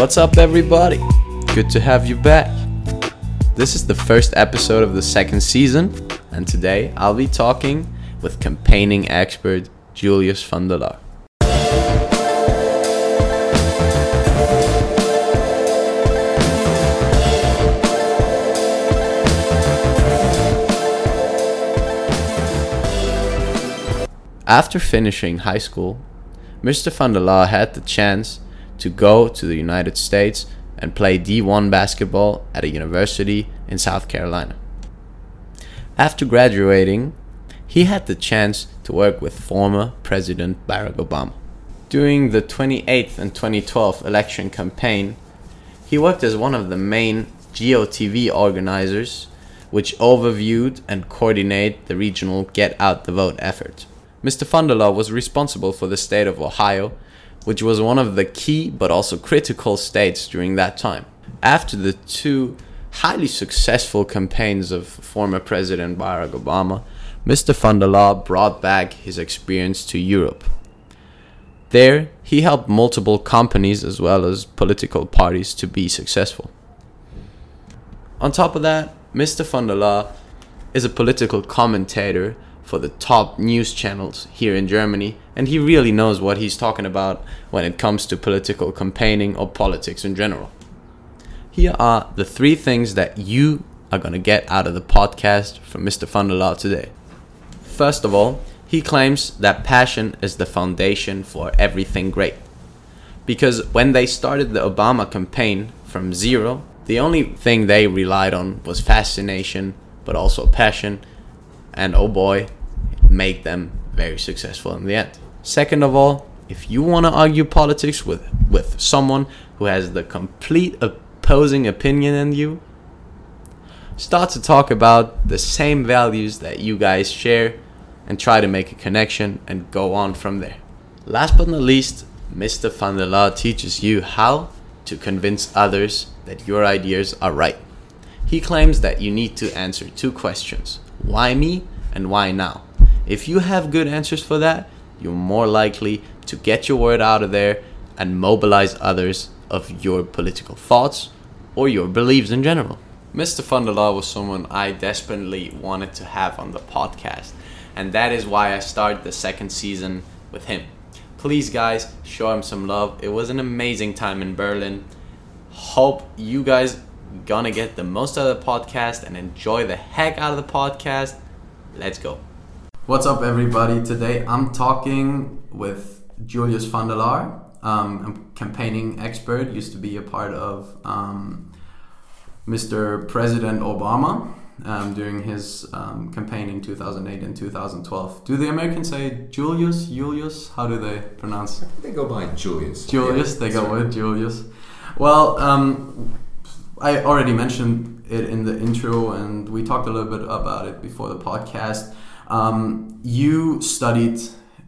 What's up, everybody? Good to have you back. This is the first episode of the second season, and today I'll be talking with campaigning expert Julius van der Laar. After finishing high school, Mr. van der Laar had the chance to go to the United States and play D1 basketball at a university in South Carolina. After graduating, he had the chance to work with former President Barack Obama. During the 2008 and 2012 election campaign, he worked as one of the main GOTV organizers, which overviewed and coordinated the regional Get Out the Vote effort. Mr. Laar was responsible for the state of Ohio which was one of the key but also critical states during that time. After the two highly successful campaigns of former President Barack Obama, Mr. van der Laar brought back his experience to Europe. There, he helped multiple companies as well as political parties to be successful. On top of that, Mr. van der Laar is a political commentator for the top news channels here in Germany, and he really knows what he's talking about when it comes to political campaigning or politics in general. Here are the three things that you are going to get out of the podcast from Mr. van der Laar today. First of all, he claims that passion is the foundation for everything great. Because when they started the Obama campaign from zero, the only thing they relied on was fascination, but also passion. And oh boy, make them very successful in the end. Second of all, if you want to argue politics with, with someone who has the complete opposing opinion in you, start to talk about the same values that you guys share and try to make a connection and go on from there. Last but not least, Mr. van der Laar teaches you how to convince others that your ideas are right. He claims that you need to answer two questions why me and why now? If you have good answers for that, you're more likely to get your word out of there and mobilize others of your political thoughts or your beliefs in general. Mr. Laar was someone I desperately wanted to have on the podcast, and that is why I started the second season with him. Please, guys, show him some love. It was an amazing time in Berlin. Hope you guys gonna get the most out of the podcast and enjoy the heck out of the podcast. Let's go. What's up, everybody? Today I'm talking with Julius van der Laar. Um, a campaigning expert, used to be a part of um, Mr. President Obama um, during his um, campaign in 2008 and 2012. Do the Americans say Julius, Julius? How do they pronounce? it? They go by Julius. Julius, yeah, they go right. with Julius. Well, um, I already mentioned it in the intro, and we talked a little bit about it before the podcast. Um, you studied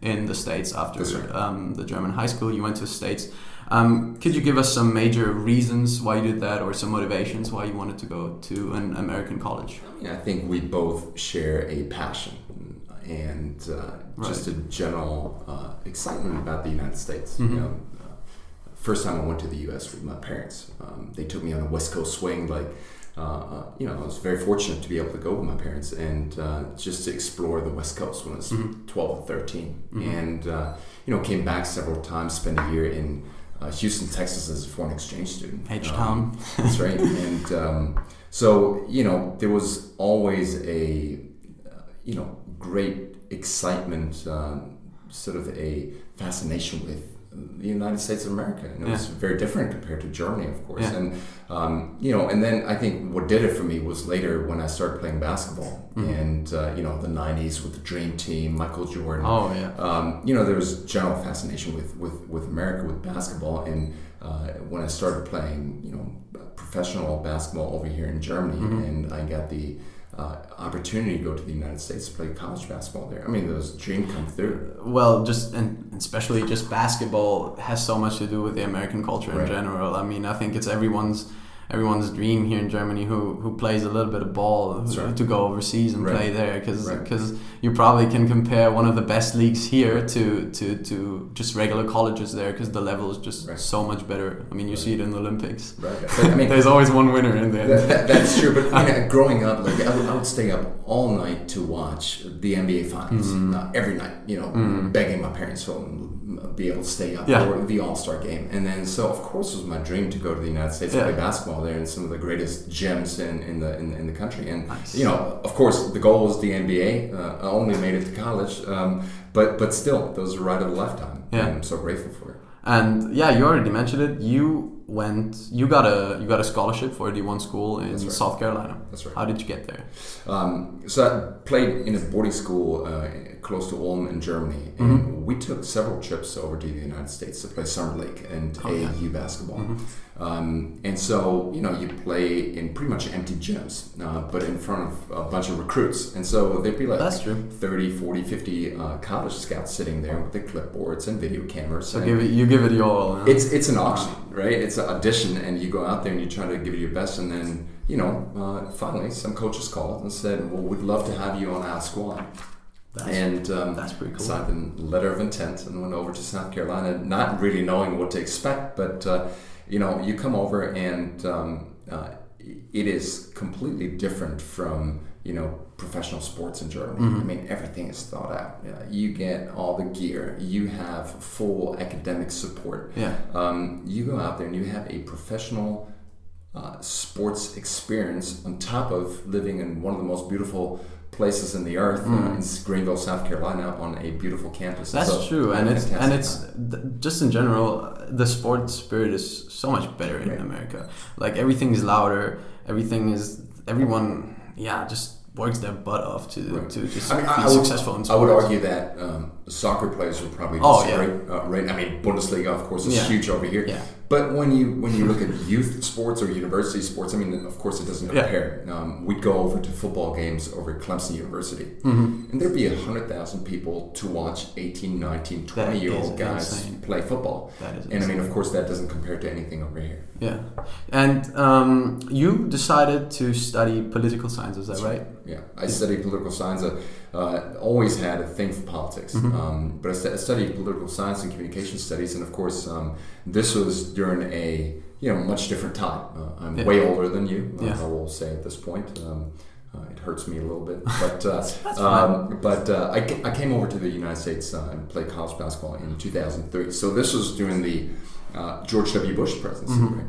in the States after um, the German high school. You went to the States. Um, could you give us some major reasons why you did that, or some motivations why you wanted to go to an American college? I, think we both share a passion and uh, right. just a general uh, excitement about the United States. Mm-hmm. You know, uh, first time I went to the U.S. with my parents, um, they took me on a West Coast swing, like uh, you know, I was very fortunate to be able to go with my parents and uh, just to explore the West Coast when I was mm-hmm. 12 or 13. Mm-hmm. And, uh, you know, came back several times, spent a year in uh, Houston, Texas as a foreign exchange student. H-Town. Um, that's right. and um, so, you know, there was always a, uh, you know, great excitement, sort of a fascination with the United States of America. And it yeah. was very different compared to Germany, of course. Yeah. And um, you know, and then I think what did it for me was later when I started playing basketball, mm-hmm. and uh, you know, the '90s with the Dream Team, Michael Jordan. Oh yeah. Um, you know, there was general fascination with with with America with basketball, and uh, when I started playing, you know, professional basketball over here in Germany, mm-hmm. and I got the uh, opportunity to go to the United States to play college basketball there. I mean, those dreams come through. Well, just and especially just basketball has so much to do with the American culture in right. general. I mean, I think it's everyone's everyone's dream here in Germany who who plays a little bit of ball right. to go overseas and Right. play there because Right. you probably can compare one of the best leagues here to to, to just regular colleges there because the level is just so much better. I mean, you see it in the Olympics. Right. But, I mean, There's always one winner in there. That, that, that's true, but growing up, like I would, I would stay up all night to watch the NBA finals Mm-hmm. uh, every night. You know, begging my parents for be able to stay up Yeah. or the All Star game, and then so of course it was my dream to go to the United States Yeah. and play basketball there in some of the greatest gyms in, in the in, in the country. And Nice. you know, of course, the goal was the NBA. Uh, I only made it to college, um, but but still, those are right of a lifetime. Yeah. and I'm so grateful for it. And yeah, you already mentioned it. You went, you got a you got a scholarship for a D1 school in right. South Carolina. That's right. How did you get there? Um, so I played in a boarding school uh, close to Ulm in Germany, and we took several trips over to the United States to play summer league and Oh, yeah. AAU basketball. Um, and so you know you play in pretty much empty gyms, uh, but in front of a bunch of recruits, and so there'd be like That's true. 30, 40, 50 uh, college scouts sitting there with their clipboards and video cameras. So give it, you give it your all. huh? it's it's an auction, right? It's an audition, and you go out there and you try to give it your best, and then you know, uh, finally, some coaches called and said, "Well, we'd love to have you on our squad." That's, and um, that's pretty cool. signed a letter of intent and went over to South Carolina, not really knowing what to expect. But uh, you know, you come over and um, uh, it is completely different from you know professional sports in Germany. Mm-hmm. I mean, everything is thought out. Yeah, you get all the gear. You have full academic support. yeah. Um, you go out there and you have a professional uh, sports experience on top of living in one of the most beautiful places in the earth uh, in Greenville, South Carolina, on a beautiful campus. Mm. That's So, true, and it's and it's th- just in general, the sports spirit is so much better in Right. America. Like everything is louder, everything is everyone, yeah, just works their butt off to Right. to just I mean, be I, I would, successful in I would argue that um, soccer players are probably Oh, yeah. great, uh, right? I mean, Bundesliga, of course, is Yeah. huge over here. Yeah. But when you when you look at youth sports or university sports, I mean, of course, it doesn't Yeah. compare. Um, we'd go over to football games over at Clemson University, Mm-hmm. and there'd be 100,000 people to watch 18, 19, 20 that year old guys insane. play football. That is And I mean, of course, that doesn't compare to anything over here. Yeah, and um, you decided to study political science. Is that right? Yeah, I studied political science. I uh, always had a thing for politics, Mm-hmm. um, but I, stu- I studied political science and communication studies, and of course, um, this was during a you know much different time. Uh, I'm Yeah. way older than you. uh, Yeah. I will say at this point. Um, uh, it hurts me a little bit, but uh, um, but uh, I, ca- I came over to the United States uh, and played college basketball in 2003. So this was during the uh, George W. Bush presidency, Mm-hmm. right?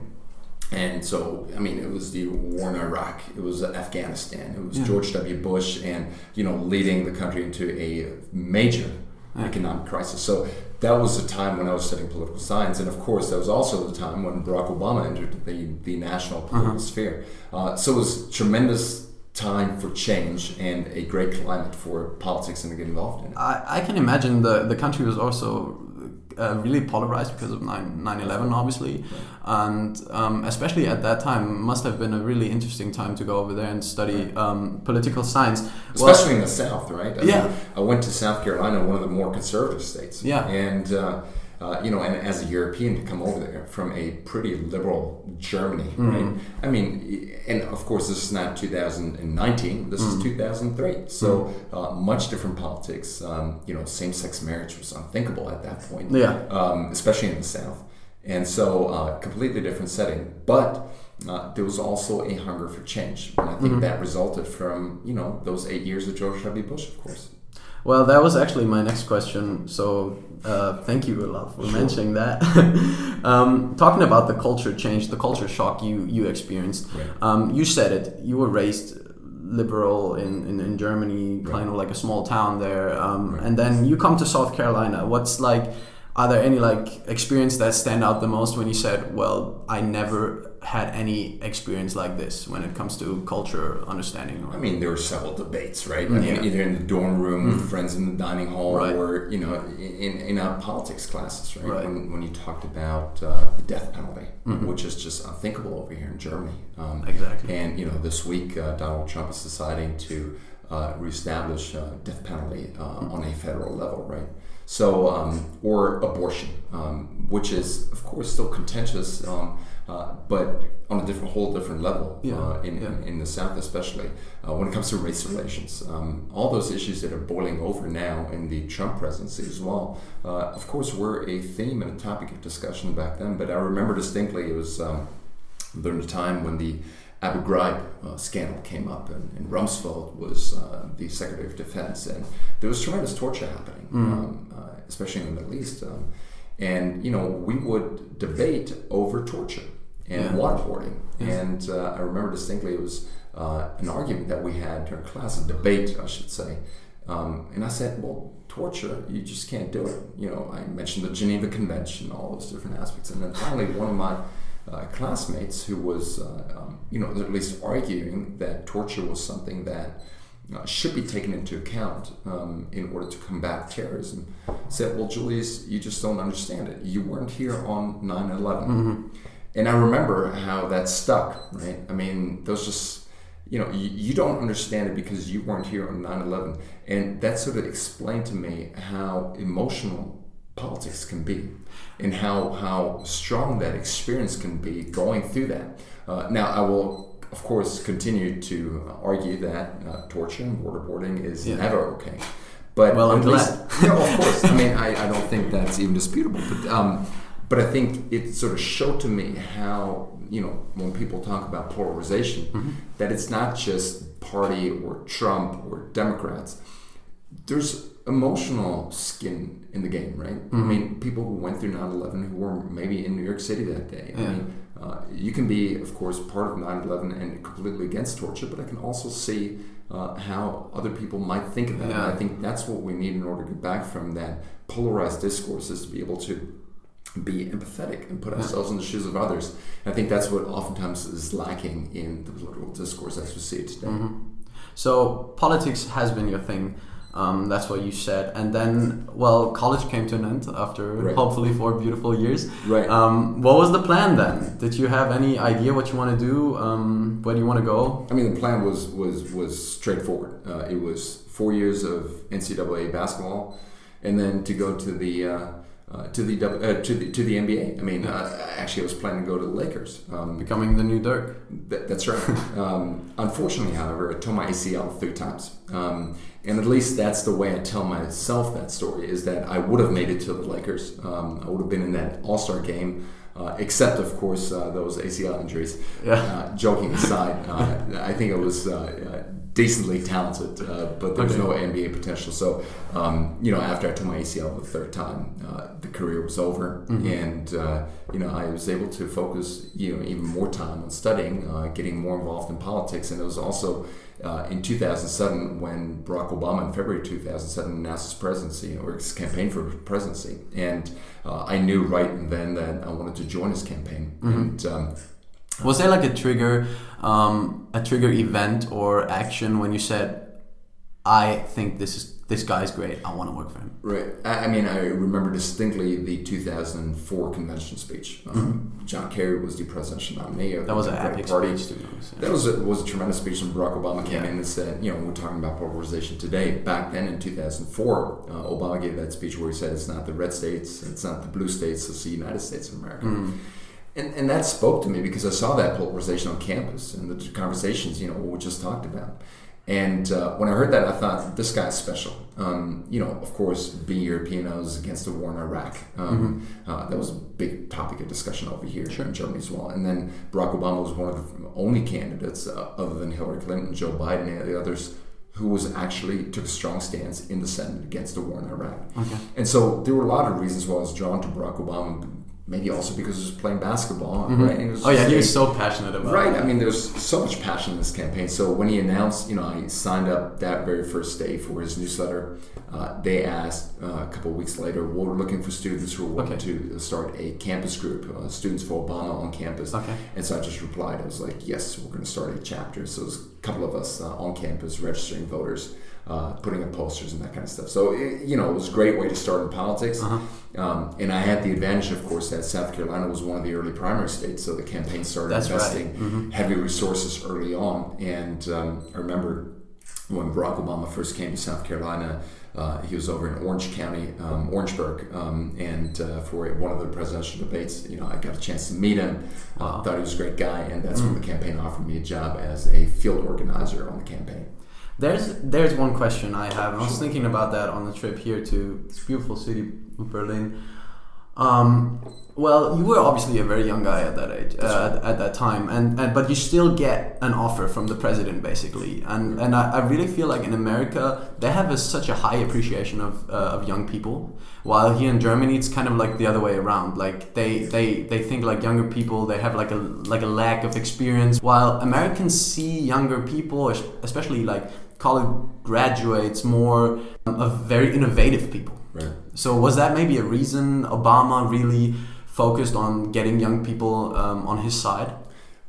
And so, I mean, it was the war in Iraq, it was Afghanistan, it was Yeah. George W. Bush, and you know, leading the country into a major Yeah. economic crisis. So that was the time when I was studying political science, and of course, that was also the time when Barack Obama entered the the national political Uh-huh. sphere. Uh, so it was tremendous time for change and a great climate for politics and to get involved in it. I, I can imagine the the country was also uh, really polarized because of 9 9/11, obviously, and um, especially at that time must have been a really interesting time to go over there and study um, political science. Well, especially in the South, right? I Yeah. mean, I went to South Carolina, one of the more conservative states. Yeah. And, uh, uh, you know, and as a European to come over there from a pretty liberal Germany, Mm-hmm. right? I mean, and of course, this is not 2019, this Mm-hmm. is 2003. So uh, much different politics. Um, you know, same sex marriage was unthinkable at that point yeah, um, especially in the South. And so, uh, completely different setting. But uh, there was also a hunger for change, and I think that resulted from you know those eight years of George W. Bush, of course. Well, that was actually my next question. So, uh, thank you, Olaf, for mentioning that. um, talking about the culture change, the culture shock you you experienced. Right. Um, you said it. You were raised liberal in, in, in Germany, kind of like a small town there, um, Right. and then you come to South Carolina. What's like? Are there any like experience that stand out the most when you said, "Well, I never had any experience like this when it comes to culture understanding"? I mean, there were several debates, right? I mean, Yeah. either in the dorm room with friends in the dining hall, Right. or you know, in in our politics classes, right? Right. When, when you talked about uh, the death penalty, which is just unthinkable over here in Germany. Um, Exactly. And you know, this week uh, Donald Trump is deciding to uh, reestablish uh, death penalty uh, on a federal level, right? So, um, or abortion, um, which is of course still contentious, um, uh, but on a different, whole different level Yeah, uh, in, yeah. in in the South, especially uh, when it comes to race relations. Um, all those issues that are boiling over now in the Trump presidency as well. Uh, of course, were a theme and a topic of discussion back then. But I remember distinctly it was um, during the time when the Abu Ghraib uh, scandal came up, and, and Rumsfeld was uh, the Secretary of Defense, and there was tremendous torture happening, um, uh, especially in the Middle East. Um, and you know, we would debate over torture and Yeah. waterboarding. And uh, I remember distinctly it was uh, an argument that we had during class, a debate, I should say. Um, and I said, well, torture, you just can't do it. You know, I mentioned the Geneva Convention, all those different aspects. And then finally, one of my uh, classmates who was, uh, um, you know, at least arguing that torture was something that uh, should be taken into account um, in order to combat terrorism, said, well, Julius, you just don't understand it. You weren't here on 9 11. And I remember how that stuck, right? I mean, those just, you know, you, you don't understand it because you weren't here on 9 11. And that sort of explained to me how emotional politics can be and how, how strong that experience can be going through that. Uh, now, I will, of course, continue to argue that uh, torture and waterboarding is Yeah. never okay. But Well, I'm least- glad. no, of course. I mean, I, I don't think that's even disputable. But um, but I think it sort of showed to me how you know when people talk about polarization, Mm-hmm. that it's not just party or Trump or Democrats. There's emotional skin in the game, right? I Mm-hmm. mean, people who went through 9/11 who were maybe in New York City that day. I mean, uh, you can be, of course, part of 9/11 and completely against torture, but I can also see uh, how other people might think of that. And I think that's what we need in order to get back from that polarized discourse is to be able to be empathetic and put ourselves in the shoes of others. I think that's what oftentimes is lacking in the political discourse as we see it today. Mm-hmm. So politics has been your thing. Um, that's what you said, and then well, college came to an end after Right. hopefully four beautiful years. Right. Um, what was the plan then? Did you have any idea what you want to do? Um, where do you want to go? I mean, the plan was was was straightforward. Uh, it was four years of NCAA basketball, and then to go to the uh, uh, to the uh, to the to the NBA. I mean, uh, actually, I was planning to go to the Lakers. Um, Becoming the new Dirk. That, that's right. um, unfortunately, however, I tore my ACL three times. Um, and at least that's the way I tell myself that story is that I would have made it to the Lakers. Um, I would have been in that All Star game, uh, except, of course, uh, those ACL injuries. Yeah. Uh, joking aside, uh, I think it was uh, uh, decently talented, uh, but there was Okay. no NBA potential. So, um, you know, after I tore my ACL the third time, uh, the career was over, and uh, you know, I was able to focus, you know, even more time on studying, uh, getting more involved in politics, and it was also. Uh, in 2007, when Barack Obama in February 2007 announced his presidency or his campaign for presidency, and uh, I knew right then that I wanted to join his campaign. And um, Was there like a trigger, um, a trigger event or action when you said, "I think this is this guy's great. I want to work for him." Right. I, I mean, I remember distinctly the 2004 convention speech. Um, John Kerry was the presidential nominee. of Mm-hmm. That was an epic Party. speech, honest. That was a, was a tremendous speech when Barack Obama came Yeah. in and said, you know, we're talking about polarization today. Back then in 2004, uh, Obama gave that speech where he said, it's not the red states, it's not the blue states, it's the United States of America. Mm. And, and that spoke to me because I saw that polarization on campus and the conversations, you know, what we just talked about. And uh, when I heard that, I thought, this guy's special. Um, you know, of course, being European, I was against the war in Iraq. Um, uh, that was a big topic of discussion over here in Germany as well. And then Barack Obama was one of the only candidates, uh, other than Hillary Clinton, Joe Biden, and the others, who was actually took a strong stance in the Senate against the war in Iraq. Okay. And so there were a lot of reasons why I was drawn to Barack Obama. Maybe also because he was playing basketball, right? And it was Oh yeah, he was so passionate about Right. it. I mean, there's so much passion in this campaign. So when he announced, you know, I signed up that very first day for his newsletter. Uh, they asked uh, a couple of weeks later, well, we're looking for students who are willing Okay. to start a campus group, uh, students for Obama on campus. Okay. And so I just replied, I was like, yes, we're going to start a chapter. So there's a couple of us uh, on campus registering voters. Uh, putting up posters and that kind of stuff. So, it, you know, it was a great way to start in politics. Uh-huh. Um, and I had the advantage, of course, that South Carolina was one of the early primary states. So the campaign started That's right. investing heavy resources early on. And um, I remember when Barack Obama first came to South Carolina, uh, he was over in Orange County, um, Orangeburg, um, and uh, for one of the presidential debates, you know, I got a chance to meet him. Uh, thought he was a great guy, and that's when the campaign offered me a job as a field organizer on the campaign. There's there's one question I have. I was thinking about that on the trip here to this beautiful city of Berlin. Um, well, you were obviously a very young guy at that age, uh, at, at, that time, and, and but you still get an offer from the president, basically. And and I, I really feel like in America they have a, such a high appreciation of uh, of young people, while here in Germany it's kind of like the other way around. Like they they they think like younger people they have like a like a lack of experience, while Americans see younger people, especially like college graduates, more of very innovative people. Right. So was that maybe a reason Obama really focused on getting young people um, on his side?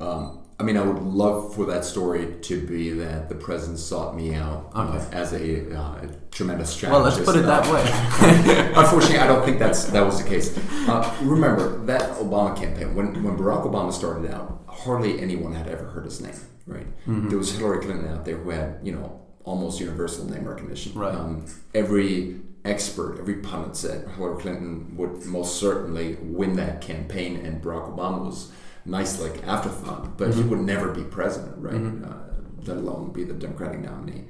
Um, I mean, I would love for that story to be that the president sought me out uh, okay. uh, as a, uh, a, tremendous strategist. Well, let's put it that way. Unfortunately, I don't think that's that was the case. Uh, remember that Obama campaign when when Barack Obama started out, hardly anyone had ever heard his name. Right? Mm-hmm. There was Hillary Clinton out there who had you know almost universal name recognition. Right. Um, every expert, every pundit said Hillary Clinton would most certainly win that campaign, and Barack Obama was nice like afterthought, but mm-hmm. he would never be president, right? Mm-hmm. Uh, let alone be the Democratic nominee.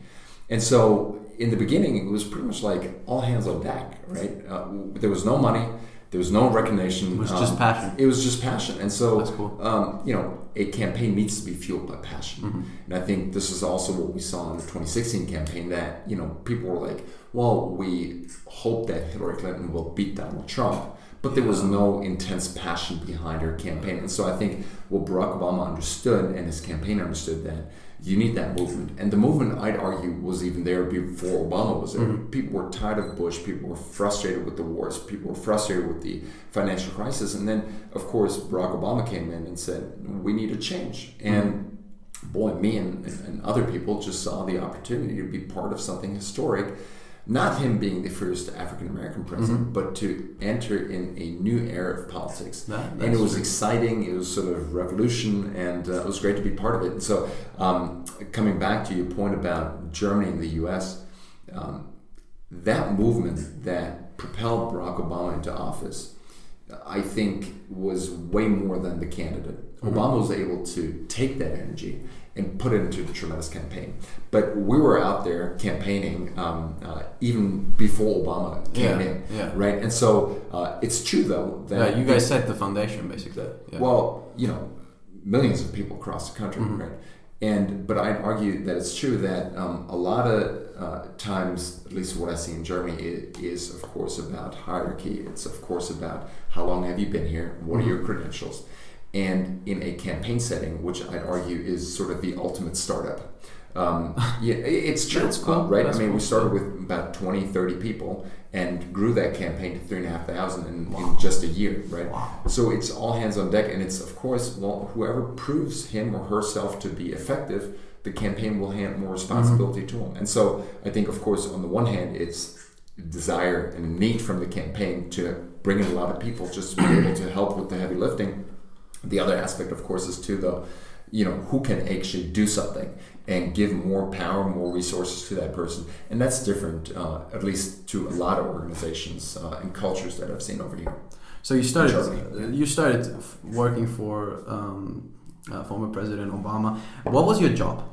And so in the beginning, it was pretty much like all hands on deck, right? Uh, there was no money. There was no recognition. It was um, just passion. It was just passion, and so cool. um, you know, a campaign needs to be fueled by passion. Mm-hmm. And I think this is also what we saw in the 2016 campaign. That you know, people were like, "Well, we hope that Hillary Clinton will beat Donald Trump," but there was no intense passion behind her campaign. And so I think what Barack Obama understood and his campaign understood that you need that movement. And the movement, I'd argue, was even there before Obama was there. Mm-hmm. People were tired of Bush. People were frustrated with the wars. People were frustrated with the financial crisis. And then, of course, Barack Obama came in and said, we need a change. Mm-hmm. And boy, me and, and other people just saw the opportunity to be part of something historic not him being the first African American president, mm-hmm. but to enter in a new era of politics. That, and it was true. exciting. It was sort of revolution, and uh, it was great to be part of it. And so, um, coming back to your point about Germany and the U.S., um, that movement that propelled Barack Obama into office, I think, was way more than the candidate. Mm-hmm. Obama was able to take that energy and put it into a tremendous campaign. But we were out there campaigning um, uh, even before Obama came yeah, in, yeah. right? And so uh, it's true though that yeah, you guys set the foundation basically. Well, you know, millions of people across the country, mm-hmm. right? And but I'd argue that it's true that um, a lot of uh, times, at least what I see in Germany, is, is, of course about hierarchy. It's of course about how long have you been here, what mm-hmm. are your credentials and in a campaign setting, which I'd argue is sort of the ultimate startup. Um, yeah, it's true, cool. right? That's I mean, cool. we started with about 20, 30 people and grew that campaign to three and a half thousand in, wow. in just a year, right? Wow. So it's all hands on deck, and it's of course, well, whoever proves him or herself to be effective, the campaign will hand more responsibility mm-hmm. to him. And so I think, of course, on the one hand, it's desire and need from the campaign to bring in a lot of people just to be able to help with the heavy lifting the other aspect, of course, is too though, you know, who can actually do something and give more power, more resources to that person, and that's different, uh, at least to a lot of organizations uh, and cultures that I've seen over here. So you started, you started working for um, uh, former President Obama. What was your job?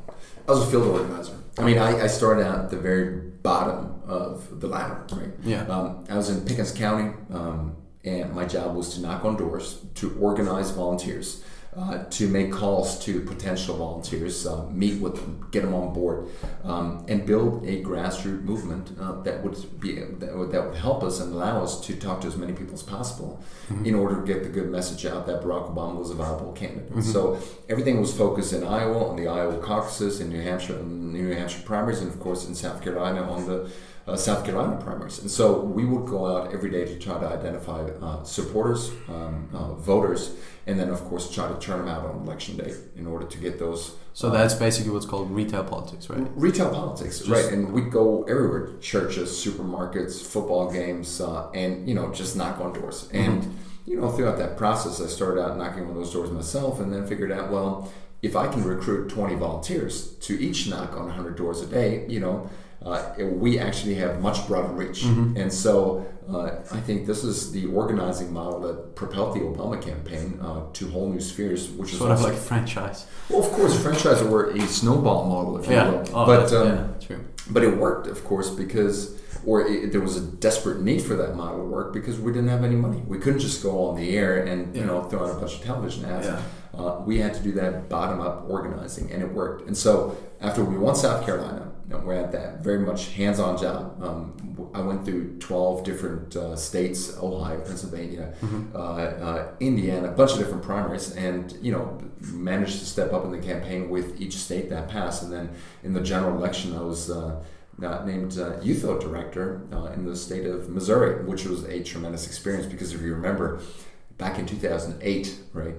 I was a field organizer. I mean, I, I started out at the very bottom of the ladder, right? Yeah. Um, I was in Pickens County. Um, and my job was to knock on doors, to organize volunteers, uh, to make calls to potential volunteers, uh, meet with them, get them on board, um, and build a grassroots movement uh, that would be that would, that would help us and allow us to talk to as many people as possible mm-hmm. in order to get the good message out that Barack Obama was a viable candidate. Mm-hmm. So everything was focused in Iowa on the Iowa caucuses, in New Hampshire, in New Hampshire primaries, and of course in South Carolina on the uh, South Carolina primaries. And so we would go out every day to try to identify uh, supporters, um, uh, voters, and then of course try to turn them out on election day in order to get those. So that's basically what's called retail politics, right? Retail politics, just, right? And we'd go everywhere: churches, supermarkets, football games, uh, and you know just knock on doors. Mm-hmm. And you know throughout that process, I started out knocking on those doors myself, and then figured out well if I can recruit 20 volunteers to each knock on 100 doors a day, you know, uh, we actually have much broader reach. Mm-hmm. And so uh, I think this is the organizing model that propelled the Obama campaign uh, to whole new spheres, which sort is sort of like a franchise. Well, of course, franchise or a snowball model, if yeah. you will. Oh, but um, yeah, true. But it worked, of course, because or it, there was a desperate need for that model to work because we didn't have any money. We couldn't just go on the air and you know throw out a bunch of television ads. Yeah. Uh, we had to do that bottom up organizing, and it worked. And so after we won South Carolina, you know, we're at that very much hands on job. Um, I went through 12 different uh, states Ohio, Pennsylvania, mm-hmm. uh, uh, Indiana, a bunch of different primaries, and you know, managed to step up in the campaign with each state that passed. And then in the general election, I was uh, uh, named uh, GOTV director uh, in the state of Missouri, which was a tremendous experience because if you remember, back in 2008, right,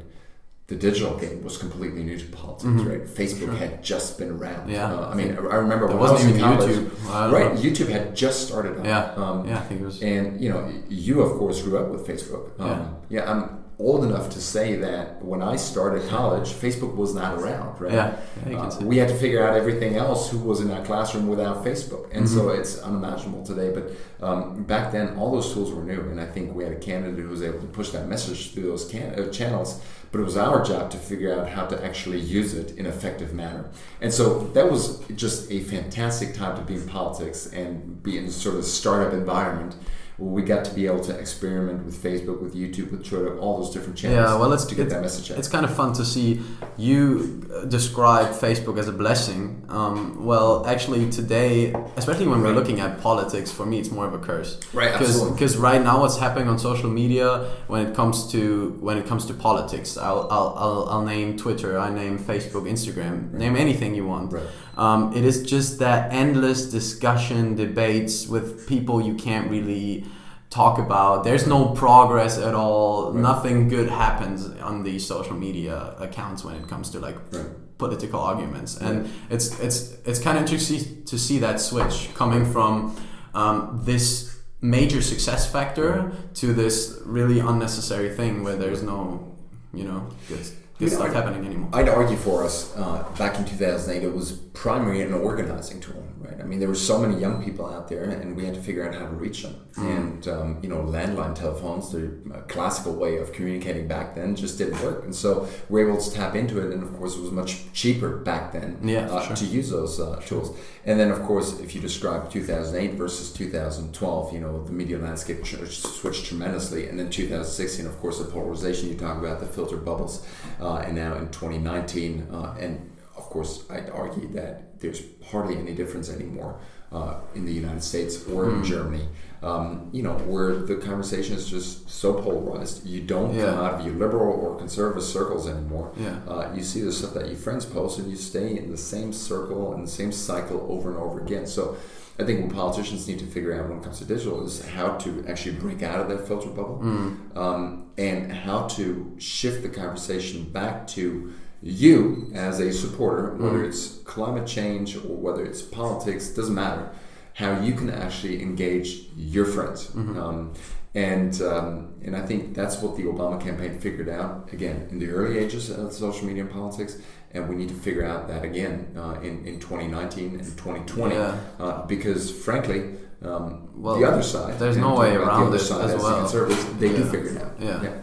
the digital game was completely new to politics, mm-hmm. right? Facebook sure. had just been around. Yeah. Uh, I mean, I remember there wasn't even college, YouTube. Right, YouTube had just started. Up. Yeah. Um, yeah, I think it was. And you know, you of course grew up with Facebook. Um, yeah. Yeah, I'm old enough to say that when I started college, Facebook was not around, right? Yeah, yeah uh, we had to figure out everything else who was in that classroom without Facebook. And mm-hmm. so it's unimaginable today. But um, back then, all those tools were new. And I think we had a candidate who was able to push that message through those can- uh, channels. But it was our job to figure out how to actually use it in an effective manner. And so that was just a fantastic time to be in politics and be in sort of a startup environment we got to be able to experiment with Facebook, with YouTube, with Twitter, all those different channels. Yeah, well, it's to get that message out. It's kind of fun to see you describe Facebook as a blessing. Um, well, actually, today, especially when we're looking at politics, for me, it's more of a curse. Right, absolutely. Because right now, what's happening on social media when it comes to when it comes to politics, I'll I'll, I'll, I'll name Twitter, I name Facebook, Instagram, right. name anything you want. Right. Um, it is just that endless discussion, debates with people you can't really talk about. There's no progress at all. Right. Nothing good happens on these social media accounts when it comes to like right. political arguments, and it's it's it's kind of interesting to see that switch coming from um, this major success factor to this really unnecessary thing where there's no you know good it's not happening anymore. I'd argue for us uh, back in 2008, it was primarily an organizing tool, right? I mean, there were so many young people out there, and we had to figure out how to reach them. Mm. And um, you know, landline telephones, the classical way of communicating back then, just didn't work. And so we are able to tap into it, and of course, it was much cheaper back then yeah, uh, sure. to use those uh, tools. And then, of course, if you describe 2008 versus 2012, you know, the media landscape switched tremendously. And then 2016, of course, the polarization you talk about, the filter bubbles. Uh, and now in 2019, uh, and course, I'd argue that there's hardly any difference anymore uh, in the United States or mm. in hmm. Germany. Um, you know, where the conversation is just so polarized. You don't yeah. come out of your liberal or conservative circles anymore. Yeah. Uh, you see the stuff that your friends post, and you stay in the same circle and the same cycle over and over again. So I think what politicians need to figure out when it comes to digital is how to actually break out of that filter bubble mm. um, and how to shift the conversation back to you as a supporter, whether mm. it's climate change or whether it's politics, doesn't matter. How you can actually engage your friends. Mm-hmm. Um, and um, and I think that's what the Obama campaign figured out again in the early ages of social media and politics and we need to figure out that again uh, in, in 2019 and 2020 yeah. uh, because frankly um, well, the other side there's no way around the it side, as well the they yeah. do figure it out yeah, yeah.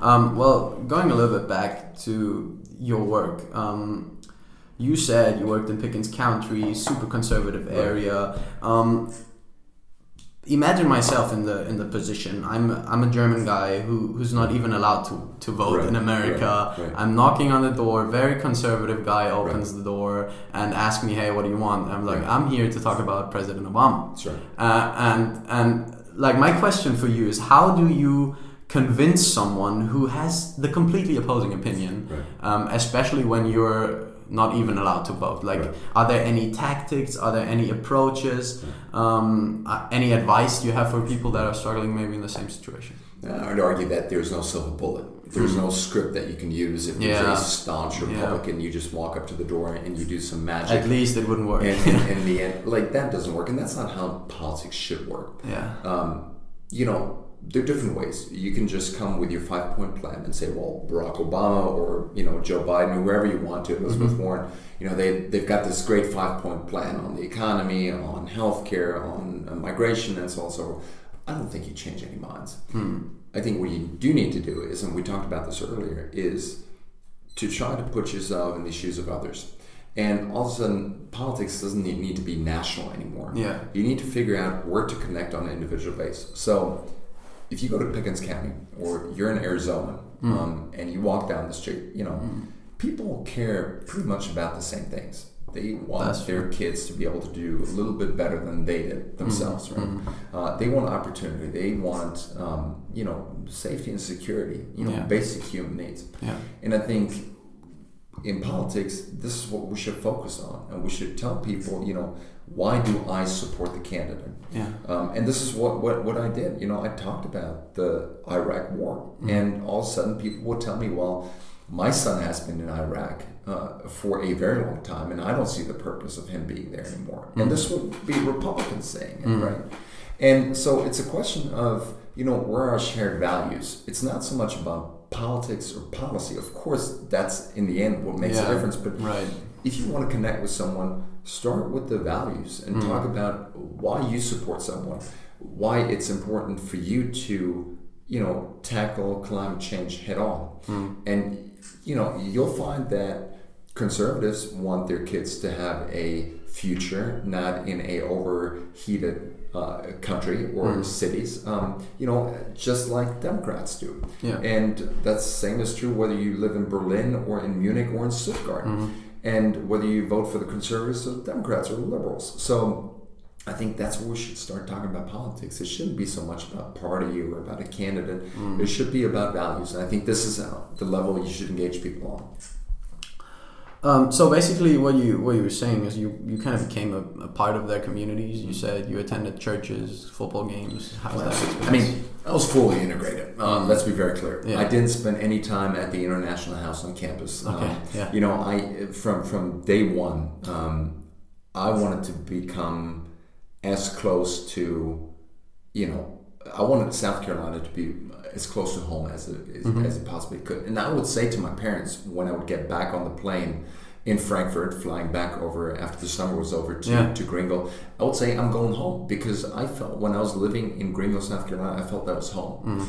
Um, well going a little bit back to your work um, you said you worked in Pickens County super conservative area um, imagine myself in the in the position. I'm I'm a German guy who who's not even allowed to to vote right, in America. Right, right. I'm knocking on the door. Very conservative guy opens the door and asks me, "Hey, what do you want?" I'm like, "I'm here to talk about President Obama." Right. Uh, and and like my question for you is, how do you convince someone who has the completely opposing opinion, um, especially when you're not even allowed to vote. Like, right. are there any tactics? Are there any approaches? Um, uh, any advice you have for people that are struggling maybe in the same situation? I would argue that there's no silver bullet. There's no script that you can use. If there's yeah. a staunch Republican, yeah. you just walk up to the door and you do some magic. At least it wouldn't work. And, and in the end, like that doesn't work, and that's not how politics should work. Yeah. Um, you know, there are different ways. You can just come with your five point plan and say, well, Barack Obama or you know Joe Biden or whoever you want to, Elizabeth mm-hmm. Warren, you know they they've got this great five point plan on the economy, on healthcare, on uh, migration, and so on. So I don't think you change any minds. Mm. I think what you do need to do is, and we talked about this earlier, is to try to put yourself in the shoes of others. And all of a sudden, politics doesn't need, to be national anymore. Yeah. You need to figure out where to connect on an individual base. So if you go to Pickens County or you're in Arizona mm. um, and you walk down the street, you know, mm. people care pretty much about the same things. They want That's their true. kids to be able to do a little bit better than they did themselves, mm. right? Hmm. Uh, they want opportunity. They want, um, you know, safety and security. You know, yeah. basic human needs. Yeah. And I think in politics, this is what we should focus on, and we should tell people, you know, why do I support the candidate? Yeah. Um, and this is what, what, what I did. You know, I talked about the Iraq War, mm and all of a sudden people would tell me, well, my son has been in Iraq uh, for a very long time, and I don't see the purpose of him being there anymore. mm And this would be Republicans saying it, mm right? And so it's a question of, you know, where are our shared values? It's not so much about politics or policy. Of course, that's in the end what makes yeah, a difference. But right. If you want to connect with someone, start with the values and mm. talk about why you support someone, why it's important for you to, you know, tackle climate change head on. Mm. And, you know, you'll find that conservatives want their kids to have a future, not in a overheated uh, country or mm. cities, um, you know, just like Democrats do. Yeah. And that's the same is true whether you live in Berlin or in Munich or in Stuttgart, mm. And whether you vote for the conservatives or the Democrats or the liberals. So I think that's where we should start talking about politics. It shouldn't be so much about party or about a candidate. Mm. It should be about values. And I think this is the level you should engage people on. Um, so basically, what you what you were saying is you, you kind of became a, a part of their communities. You said you attended churches, football games. How was that? I mean, I was fully integrated. Um, let's be very clear. Yeah. I didn't spend any time at the International House on campus. Okay. Um, yeah. You know, I from from day one, um, I wanted to become as close to, you know, I wanted South Carolina to be as close to home as it, as, mm-hmm. as it possibly could. And I would say to my parents when I would get back on the plane in Frankfurt, flying back over after the summer was over to, yeah. to Greenville, I would say I'm going home because I felt when I was living in Greenville, South Carolina, I felt that was home. Mm-hmm.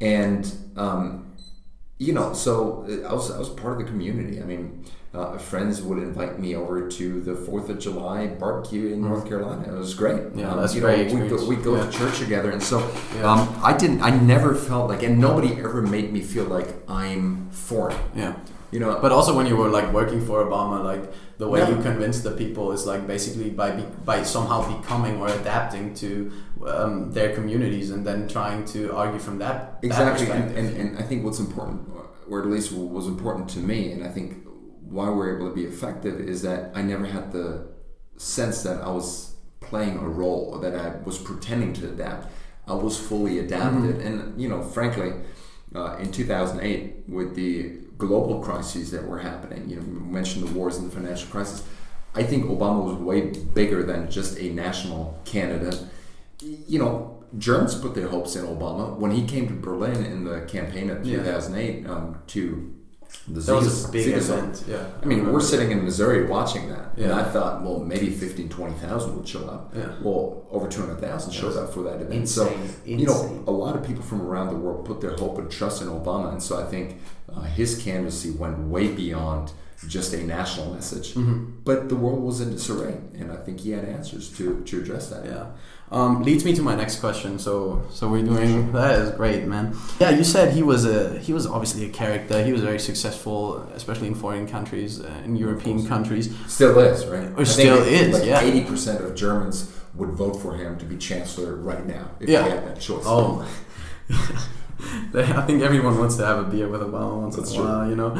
And um, you know, so I was I was part of the community. I mean, uh, friends would invite me over to the Fourth of July barbecue in mm. North Carolina. It was great. Yeah, um, that's great. we go, we go yeah. to church together, and so yeah. um, I didn't. I never felt like, and nobody ever made me feel like I'm foreign. Yeah. You know, but also when you were like working for Obama, like the way yeah. you convince the people is like basically by be, by somehow becoming or adapting to um, their communities and then trying to argue from that exactly. That and, and, and I think what's important, or at least was important to me, and I think why we're able to be effective is that I never had the sense that I was playing a role or that I was pretending to adapt. I was fully adapted, mm-hmm. and you know, frankly, uh, in 2008 with the global crises that were happening, you know, you mentioned the wars and the financial crisis. I think Obama was way bigger than just a national candidate. You know, Germans put their hopes in Obama when he came to Berlin in the campaign of 2008 yeah. um, to the that was a big event. Yeah, I mean, we're sitting in Missouri watching that, yeah. and I thought, well, maybe 15, 20,000 would show up. Yeah. Well, over 200,000 showed up for that event. Insane. So, Insane. you know, a lot of people from around the world put their hope and trust in Obama, and so I think uh, his candidacy went way beyond just a national message. Mm-hmm. But the world was in disarray, and I think he had answers to, to address that. Yeah. Um, leads me to my next question. So, so we're doing that is great, man. Yeah, you said he was a he was obviously a character. He was very successful, especially in foreign countries, uh, in European countries. Still is, right? Or still is, like yeah. Eighty percent of Germans would vote for him to be chancellor right now if yeah. they had that choice. Oh. I think everyone wants to have a beer with Obama once That's in a while, you know.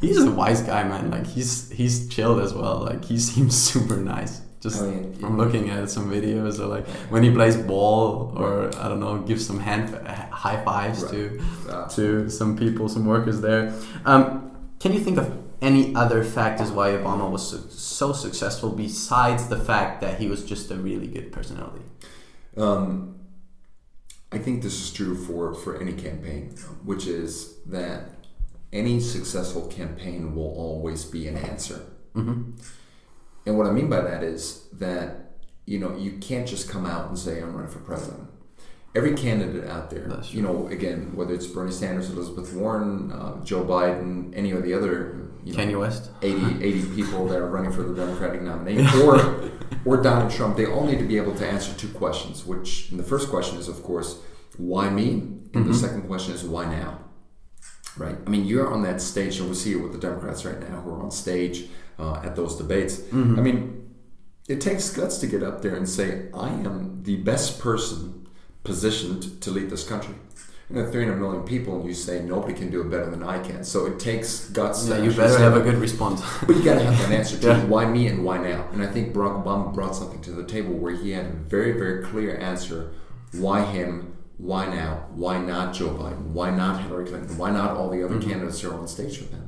He's a wise guy, man. Like he's he's chilled as well. Like he seems super nice. Just from looking at some videos, or like when he plays ball, or I don't know, gives some hand high fives right. to yeah. to some people, some workers there. Um, can you think of any other factors why Obama was so, so, successful besides the fact that he was just a really good personality? Um, I think this is true for, for any campaign, which is that any successful campaign will always be an answer. Mm-hmm. And what I mean by that is that you know you can't just come out and say I'm running for president. Every candidate out there, you know, again, whether it's Bernie Sanders, Elizabeth Warren, uh, Joe Biden, any of the other you know, Kanye West. 80, 80 people that are running for the Democratic nominee, or or Donald Trump, they all need to be able to answer two questions. Which, and the first question is, of course, why me? And Mm-hmm. the second question is, why now? Right? I mean, you're on that stage, and we see it with the Democrats right now who are on stage uh, at those debates. Mm-hmm. I mean, it takes guts to get up there and say, I am the best person positioned to lead this country. And there are 300 million people, and you say nobody can do it better than I can. So it takes guts. Yeah, to you better have a good response. But you gotta have an answer to Yeah. why me and why now. And I think Barack Obama brought something to the table where he had a very, very clear answer. Why him? Why now? Why not Joe Biden? Why not Hillary Clinton? Why not all the other Mm-hmm. candidates who are on stage with him?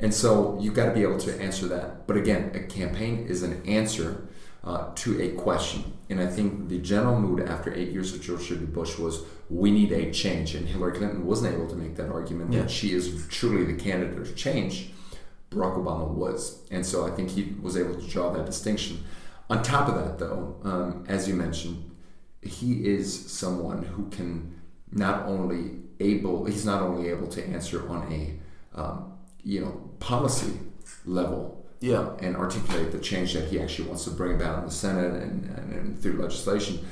And so you've got to be able to answer that. But again, a campaign is an answer uh, to a question. And I think the general mood after eight years of George W. Bush was we need a change. And Hillary Clinton wasn't able to make that argument Yeah. that she is truly the candidate of change. Barack Obama was. And so I think he was able to draw that distinction. On top of that, though, um, as you mentioned, he is someone who can not only able he's not only able to answer on a um, you know policy level yeah. and articulate the change that he actually wants to bring about in the Senate and, and, and through legislation,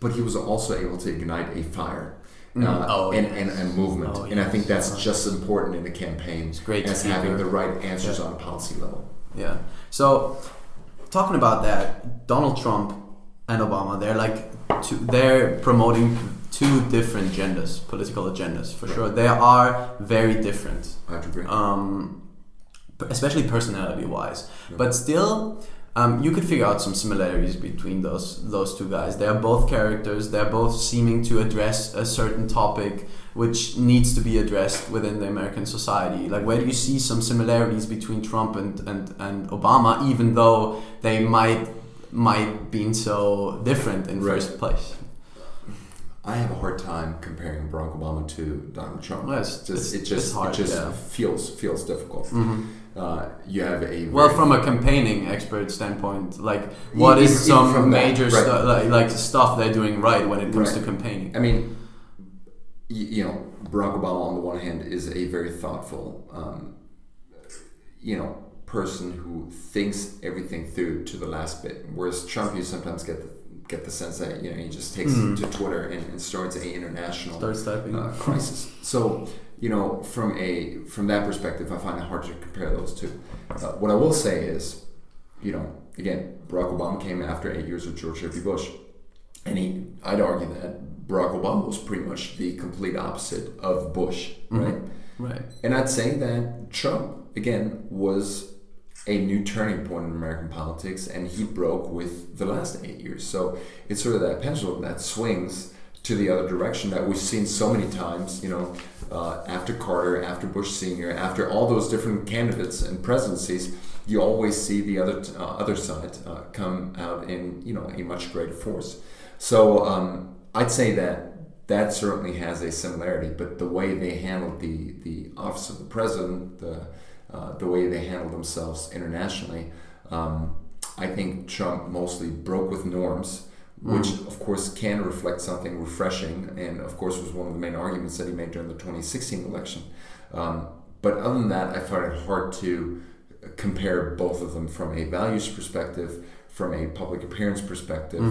but he was also able to ignite a fire. Uh, Oh, and, yes. and, and movement. Oh, and I think that's Oh, just as important in a campaign great as having the right answers on a policy level. Yeah. So, talking about that, Donald Trump and Obama, they're like, two, they're promoting two different agendas, political agendas for sure. They are very different, I agree. um, especially personality wise. But still, um, you could figure out some similarities between those those two guys. They are both characters. They're both seeming to address a certain topic which needs to be addressed within the American society. Like, where do you see some similarities between Trump and, and, and Obama, even though they might might been so different in Right. first place? I have a hard time comparing Barack Obama to Donald Trump. Well, it's- just, it's- it just, hard, it just yeah. feels feels difficult. Uh, you have a Well, from a campaigning expert standpoint, like what Even- is some from that, major right. stuff like, like stuff they're doing right when it comes Right. to campaigning? I mean, y- you know, Barack Obama on the one hand is a very thoughtful, um, you know, person who thinks everything through to the last bit. Whereas Trump, you sometimes get the, get the sense that you know he just takes Mm. to Twitter and, and starts a international Starts uh, crisis. So you know, from a from that perspective, I find it hard to compare those two. Uh, what I will say is, you know, again, Barack Obama came after eight years of George W. Bush, and he, I'd argue that Barack Obama was pretty much the complete opposite of Bush, right? Right. And I'd say that Trump, again, was a new turning point in American politics, and he broke with the last eight years. So it's sort of that pendulum that swings to the other direction that we've seen so many times, you know, uh, after Carter, after Bush Sr., after all those different candidates and presidencies, you always see the other uh, other side uh, come out in you know a much greater force. So um, I'd say that that certainly has a similarity, but the way they handled the the office of the president, the uh, the way they handled themselves internationally, um, I think Trump mostly broke with norms, which of course can reflect something refreshing, and of course was one of the main arguments that he made during the 2016 election. Um, but other than that, I find it hard to compare both of them from a values perspective, from a public appearance perspective.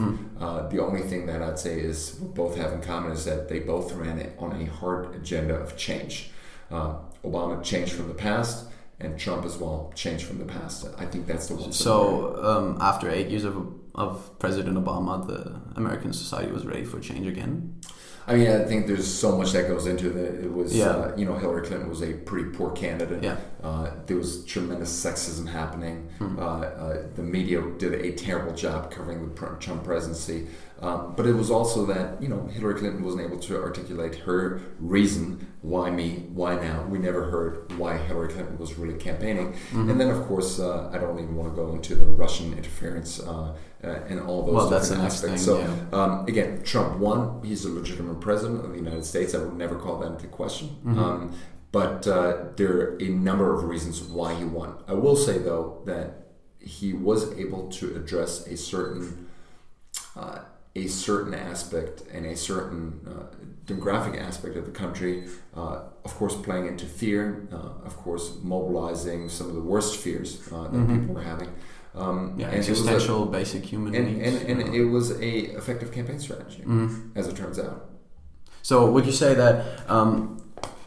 Uh, the only thing that I'd say is both have in common is that they both ran on a hard agenda of change. Uh, Obama changed from the past, and Trump as well changed from the past. I think that's the one. So um, after eight years of of President Obama, the American society was ready for change again. I mean, I think there's so much that goes into it. It was, Yeah. uh, you know, Hillary Clinton was a pretty poor candidate. Yeah. Uh, there was tremendous sexism happening. Hmm. Uh, uh, the media did a terrible job covering the Trump presidency. Um, but it was also that you know Hillary Clinton wasn't able to articulate her reason why me, why now. We never heard why Hillary Clinton was really campaigning. Mm-hmm. And then of course uh, I don't even want to go into the Russian interference uh, uh, and all those well, different aspects. Thing, so yeah. um, again, Trump won. He's a legitimate president of the United States. I would never call that into question. Mm-hmm. Um, but uh, there are a number of reasons why he won. I will say though that he was able to address a certain uh, a certain aspect and a certain uh, demographic aspect of the country, uh, of course, playing into fear, uh, of course, mobilizing some of the worst fears uh, that mm-hmm. people were having. Um, yeah, and existential, a, basic human and, needs. And, and it was a effective campaign strategy, mm-hmm. as it turns out. So, would you say that? Um,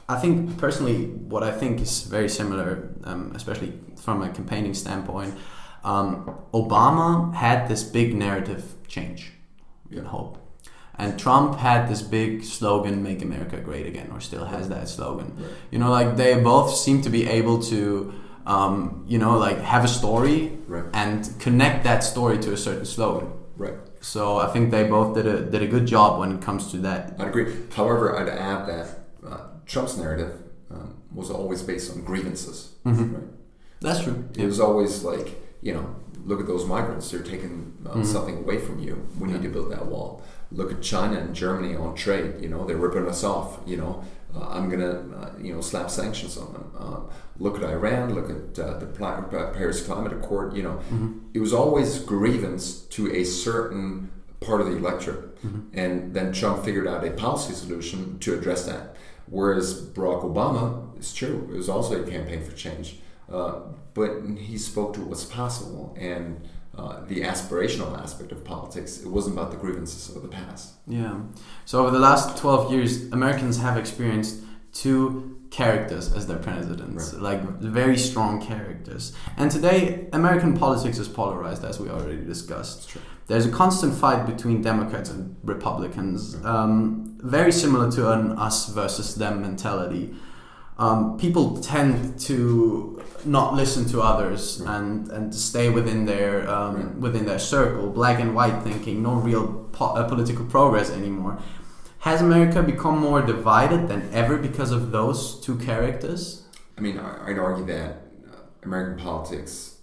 I think personally, what I think is very similar, um, especially from a campaigning standpoint. Um, Obama had this big narrative change yeah. hope. And Trump had this big slogan, "Make America Great Again," or still has that slogan. Right. You know, like they both seem to be able to, um, you know, like have a story right. and connect that story to a certain slogan. Right. So I think they both did a did a good job when it comes to that. I'd agree. However, I'd add that uh, Trump's narrative um, was always based on grievances. Mm-hmm. Right? That's true. It yeah. was always like you know look at those migrants. They're taking uh, mm-hmm. something away from you. We yeah. need to build that wall. Look at China and Germany on trade. You know, they're ripping us off. You know, uh, I'm gonna uh, you know slap sanctions on them. Uh, look at Iran. Look at uh, the Paris Climate Accord. You know, mm-hmm. it was always grievance to a certain part of the electorate, mm-hmm. and then Trump figured out a policy solution to address that. Whereas Barack Obama, it's true, it was also a campaign for change. Uh, but he spoke to what's possible and uh, the aspirational aspect of politics. It wasn't about the grievances of the past. Yeah. So over the last 12 years, Americans have experienced two characters as their presidents, right. like very strong characters. And today, American politics is polarized, as we already discussed. There's a constant fight between Democrats and Republicans, um, very similar to an us versus them mentality um, people tend to not listen to others right. and and stay within their um, right. within their circle, black and white thinking, no real po- uh, political progress anymore. Has America become more divided than ever because of those two characters? I mean, I'd argue that uh, American politics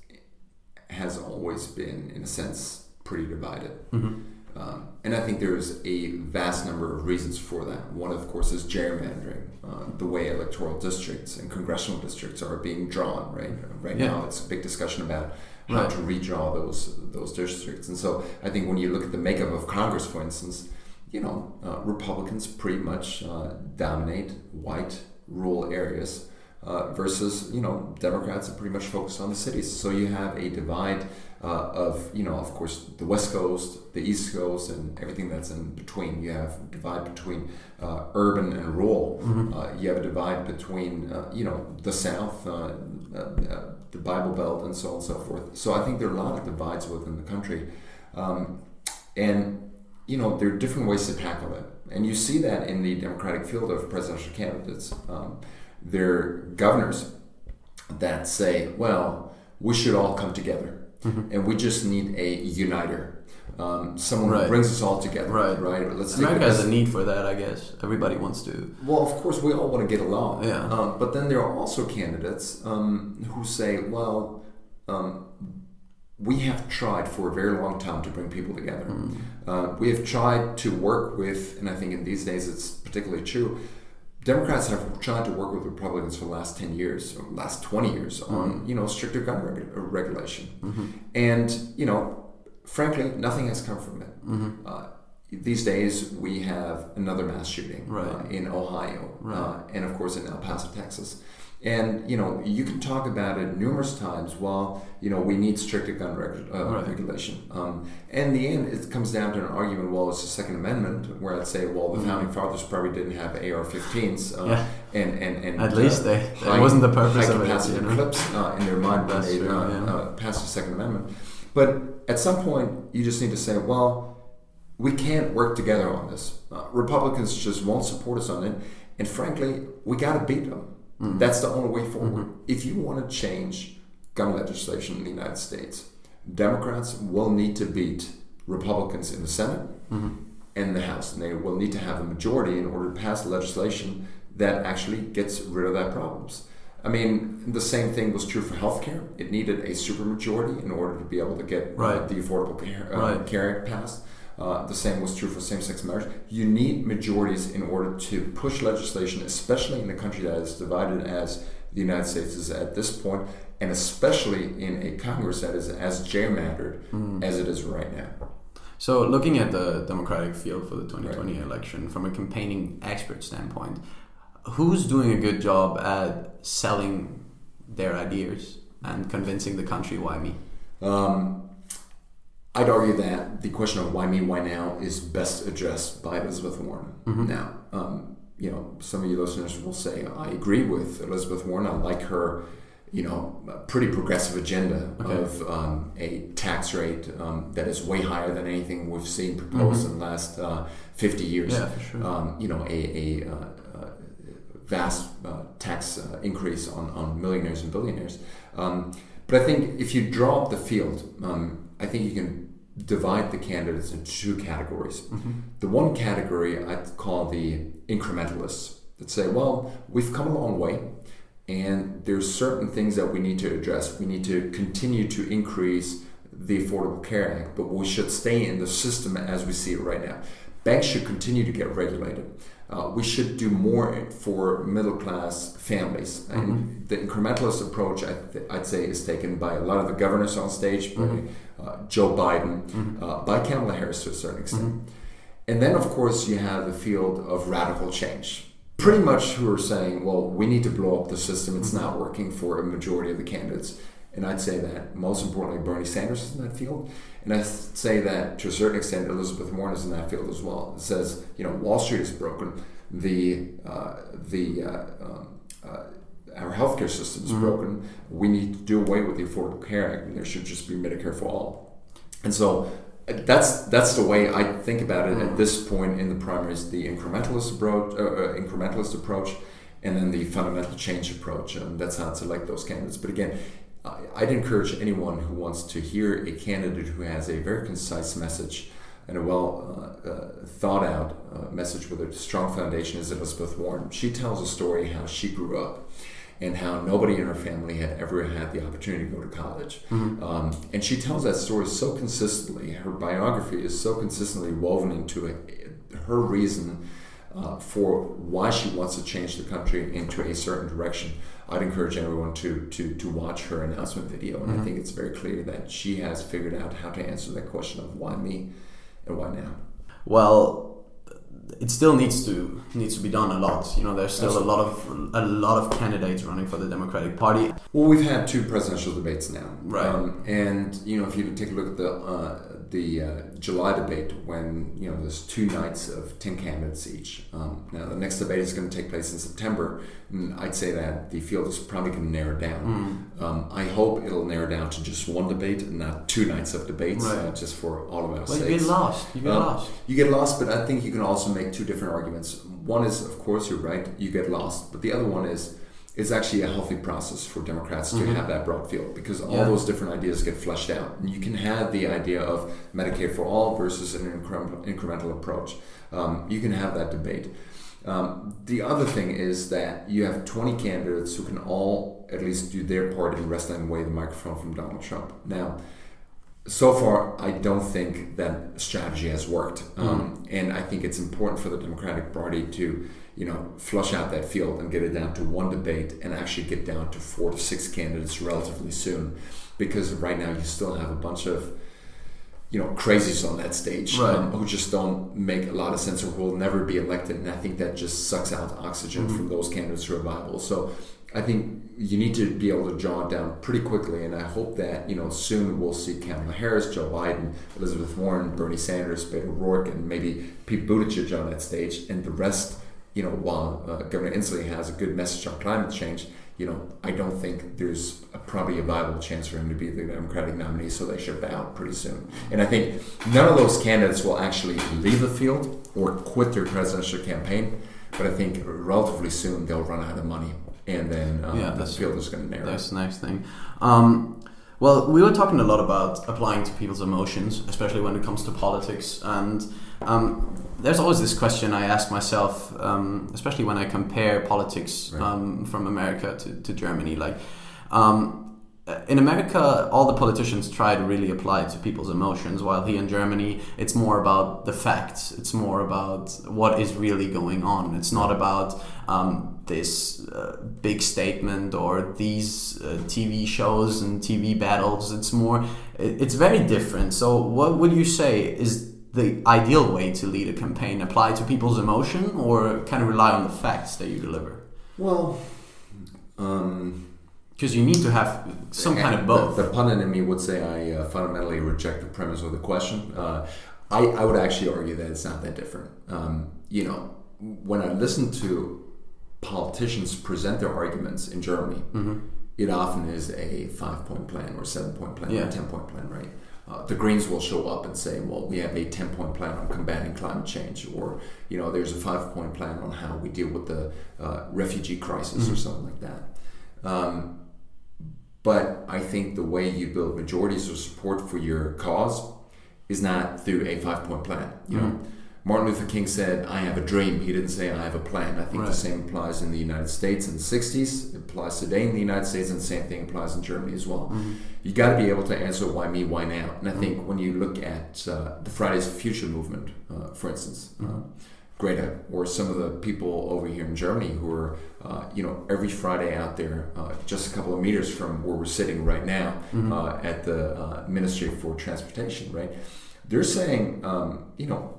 has always been, in a sense, pretty divided. Mm-hmm. Um, and I think there's a vast number of reasons for that. One, of course, is gerrymandering, uh, the way electoral districts and congressional districts are being drawn. Right, right yeah. now, it's a big discussion about how right. to redraw those those districts. And so, I think when you look at the makeup of Congress, for instance, you know, uh, Republicans pretty much uh, dominate white rural areas. Uh, versus, you know, Democrats are pretty much focused on the cities. So you have a divide uh, of you know of course the west coast the east coast and everything that's in between. You have a divide between uh, urban and rural. Mm-hmm. uh, you have a divide between uh, you know the south uh, uh, the bible belt and so on and so forth. So i think there are a lot of divides within the country. Um, and you know there are different ways to tackle it. And you see that in the democratic field of presidential candidates. Um, there are governors that say well we should all come together mm-hmm. and we just need a uniter. Um, someone right. who brings us all together. Right. Right. Let's America has a need for that, I guess. Everybody wants to. Well, of course, we all want to get along. Yeah. Um, but then there are also candidates um, who say, well, um, we have tried for a very long time to bring people together. Mm. Uh, we have tried to work with, and I think in these days it's particularly true, Democrats have tried to work with Republicans for the last 10 years, or last 20 years on, mm-hmm. you know, stricter gun regu- regulation. Mm-hmm. And, you know, frankly, nothing has come from it. Mm-hmm. Uh, these days, we have another mass shooting right. uh, in Ohio right. Uh, and, of course, in El Paso, Texas. And you know, you can talk about it numerous times. While you know, we need stricter gun reg- uh, right. regulation. Um, and in the end, it comes down to an argument. Well, it's the Second Amendment, where I'd say, well, the mm-hmm. founding fathers probably didn't have AR-15s, uh, yeah. and and and at uh, least they that wasn't the purpose of it, you know? clips uh, in their mind when they uh, yeah. uh, passed the Second Amendment. But at some point, you just need to say, well, we can't work together on this. Republicans just won't support us on it, and frankly, we got to beat them. Mm-hmm. That's the only way forward. Mm-hmm. If you want to change gun legislation in the United States, Democrats will need to beat Republicans in the Senate Mm-hmm. and the House, and they will need to have a majority in order to pass legislation that actually gets rid of that problems. I mean, the same thing was true for healthcare. It needed a supermajority in order to be able to get uh, the Affordable Care, uh, Right. care Act passed. Uh, the same was true for same-sex marriage. You need majorities in order to push legislation, especially in a country that is divided as the United States is at this point, and especially in a Congress that is as gerrymandered Mm. as it is right now. So, looking at the Democratic field for the 2020 election from a campaigning expert standpoint, who's doing a good job at selling their ideas and convincing the country why me? Um, I'd argue that the question of why me, why now is best addressed by Elizabeth Warren. Now, um, you know, some of you listeners will say, I agree with Elizabeth Warren. I like her, you know, pretty progressive agenda Okay. of um, a tax rate um, that is way higher than anything we've seen proposed in the last uh, 50 years. Yeah, sure. Um, you know, a, a uh, uh, vast uh, tax uh, increase on, on millionaires and billionaires. Um, but I think if you draw up the field, um, I think you can divide the candidates into two categories. Mm-hmm. The one category I'd call the incrementalists that say, well, we've come a long way and there's certain things that we need to address. We need to continue to increase the Affordable Care Act, but we should stay in the system as we see it right now. Banks should continue to get regulated. Uh, we should do more for middle class families. And the incrementalist approach, I th- I'd say, is taken by a lot of the governors on stage, by uh, Joe Biden, uh, by Kamala Harris to a certain extent. And then, of course, you have the field of radical change. Pretty much who are saying, well, we need to blow up the system. It's not working for a majority of the candidates. And I'd say that most importantly, Bernie Sanders is in that field. And I'd say that to a certain extent, Elizabeth Warren is in that field as well. It says, you know, Wall Street is broken. The, uh, the, uh, um, uh, our healthcare system is broken. We need to do away with the Affordable Care Act, and there should just be Medicare for all. And so uh, that's that's the way I think about it at this point in the primaries: the incrementalist approach, uh, uh, incrementalist approach, and then the fundamental change approach. And that's how to select those candidates. But again, I- I'd encourage anyone who wants to hear a candidate who has a very concise message and a well uh, uh, thought out uh, message with a strong foundation is Elizabeth Warren. She tells a story how she grew up and how nobody in her family had ever had the opportunity to go to college. Um, and she tells that story so consistently. Her biography is so consistently woven into it, her reason uh, for why she wants to change the country into a certain direction. I'd encourage everyone to, to, to watch her announcement video, and I think it's very clear that she has figured out how to answer that question of why me and why now. Well, it still needs to needs to be done a lot. You know, there's still a lot of a lot of candidates running for the Democratic Party. Well, we've had two presidential debates now, Right. Um, and you know, if you take a look at the uh, the uh, July debate, when you know there's two nights of ten candidates each. Um, now, the next debate is going to take place in September, and I'd say that the field is probably going to narrow down. Um, I hope it'll narrow down to just one debate and not two nights of debates, Right. uh, just for all of our Well, you get lost. You get Um, lost. You get lost, but I think you can also make two different arguments. One is, of course, you're right, you get lost, but the other one is it's actually a healthy process for Democrats to have that broad field because all Mm-hmm. Yeah. those different ideas get fleshed out. And you can have the idea of Medicare for all versus an incremental, incremental approach. Um, you can have that debate. Um, the other thing is that you have 20 candidates who can all at least do their part in wresting away the microphone from Donald Trump. Now, so far, I don't think that strategy has worked, um, and I think it's important for the Democratic Party to, you know, flush out that field and get it down to one debate and actually get down to four to six candidates relatively soon, because right now you still have a bunch of, you know, crazies on that stage Right. um, who just don't make a lot of sense or who will never be elected, and I think that just sucks out oxygen from those candidates who are viable. So. I think you need to be able to it down pretty quickly, and I hope that you know soon we'll see Kamala Harris, Joe Biden, Elizabeth Warren, Bernie Sanders, Beto O'Rourke, and maybe Pete Buttigieg on that stage, and the rest. You know, while uh, Governor Inslee has a good message on climate change, you know, I don't think there's a, probably a viable chance for him to be the Democratic nominee, so they should bow out pretty soon. And I think none of those candidates will actually leave the field or quit their presidential campaign, but I think relatively soon they'll run out of money, and then um, Yeah, the field is going to narrow. That's the next thing. Um, Well, we were talking a lot about applying to people's emotions, especially when it comes to politics. And um, there's always this question I ask myself, um, especially when I compare politics Right. um, from America to, to Germany. Like, um, in America, all the politicians try to really apply to people's emotions, while here in Germany, it's more about the facts. It's more about what is really going on. It's not about um, this uh, big statement or these uh, TV shows and TV battles. It's more, it- it's very different. So, what would you say is the ideal way to lead a campaign? Apply to people's emotion or kind of rely on the facts that you deliver? Well, um, Because you need to have some kind of both. The, the pundit in me would say I uh, fundamentally reject the premise of the question. Uh, I, I would actually argue that it's not that different. Um, you know, when I listen to politicians present their arguments in Germany, Mm-hmm. it often is a five point plan or seven point plan or a 10 point plan, right? Uh, the Greens will show up and say, well, we have a 10 point plan on combating climate change, or, you know, there's a five point plan on how we deal with the uh, refugee crisis or something like that. Um, but I think the way you build majorities of support for your cause is not through a five point plan. You know, Martin Luther King said, I have a dream. He didn't say, I have a plan. I think Right. the same applies in the United States in the 60s, it applies today in the United States, and the same thing applies in Germany as well. You got to be able to answer why me, why now. And I think when you look at uh, the Fridays for Future movement, uh, for instance, uh, Greta, or some of the people over here in Germany who are, uh, you know, every Friday out there, uh, just a couple of meters from where we're sitting right now uh, at the uh, Ministry for Transportation, right? They're saying, um, you know,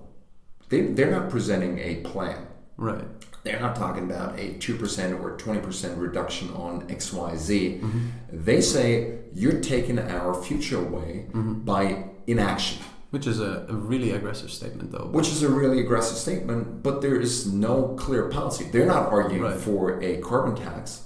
they, they're not presenting a plan. Right. They're not talking about a 2% or 20% reduction on XYZ. They say you're taking our future away by inaction, Which is a, a really aggressive statement, though. which is a really aggressive statement, but there is no clear policy. They're not arguing Right. for a carbon tax.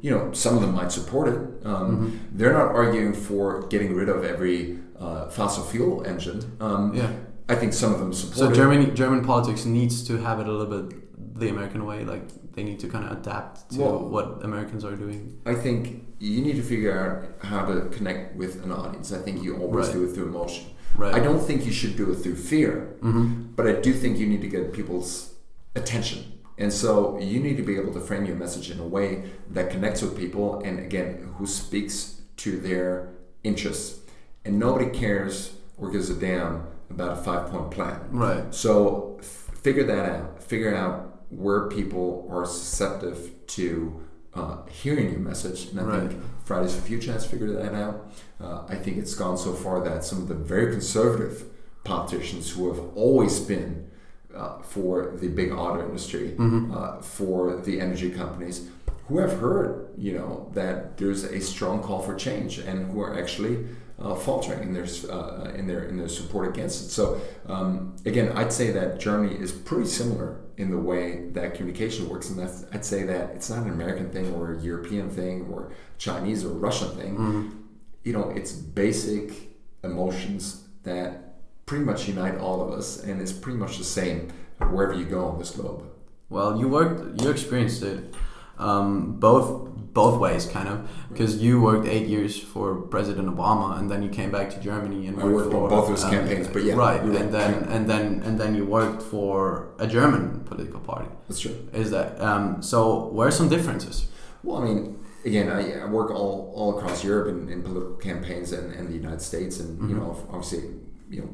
You know, some of them might support it. Um, They're not arguing for getting rid of every uh, fossil fuel engine. Um, Yeah. I think some of them support So it. Germany, German politics needs to have it a little bit the American way. Like they need to kind of adapt to Well- what Americans are doing. I think you need to figure out how to connect with an audience. I think you always Right. do it through emotion. Right. I don't think you should do it through fear, Mm-hmm. but I do think you need to get people's attention. And so you need to be able to frame your message in a way that connects with people and again, who speaks to their interests. And nobody cares or gives a damn about a five point plan. Right. So f- figure that out. Figure out where people are susceptible to uh, hearing your message. And I Right. think Fridays for Future has figured that out. Uh, I think it's gone so far that some of the very conservative politicians who have always been uh, for the big auto industry, uh, for the energy companies, who have heard, you know, that there's a strong call for change, and who are actually uh, faltering in their uh, in their in their support against it. So um, again, I'd say that Germany is pretty similar in the way that communication works, and that's, I'd say that it's not an American thing or a European thing or Chinese or Russian thing. You know, it's basic emotions that pretty much unite all of us, and it's pretty much the same wherever you go on this globe. Well, you worked, you experienced it um, both both ways, kind of, because you worked eight years for President Obama, and then you came back to Germany and worked for both those campaigns, but yeah, right, and right. then and then and then you worked for a German political party. That's true. Is that um, so? Where are some differences? Well, I mean, again, I, I work all, all across Europe in, in political campaigns and, and the United States, and you know, obviously, you know,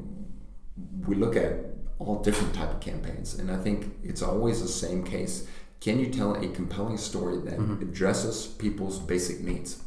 we look at all different type of campaigns, and I think it's always the same case. Can you tell a compelling story that addresses people's basic needs?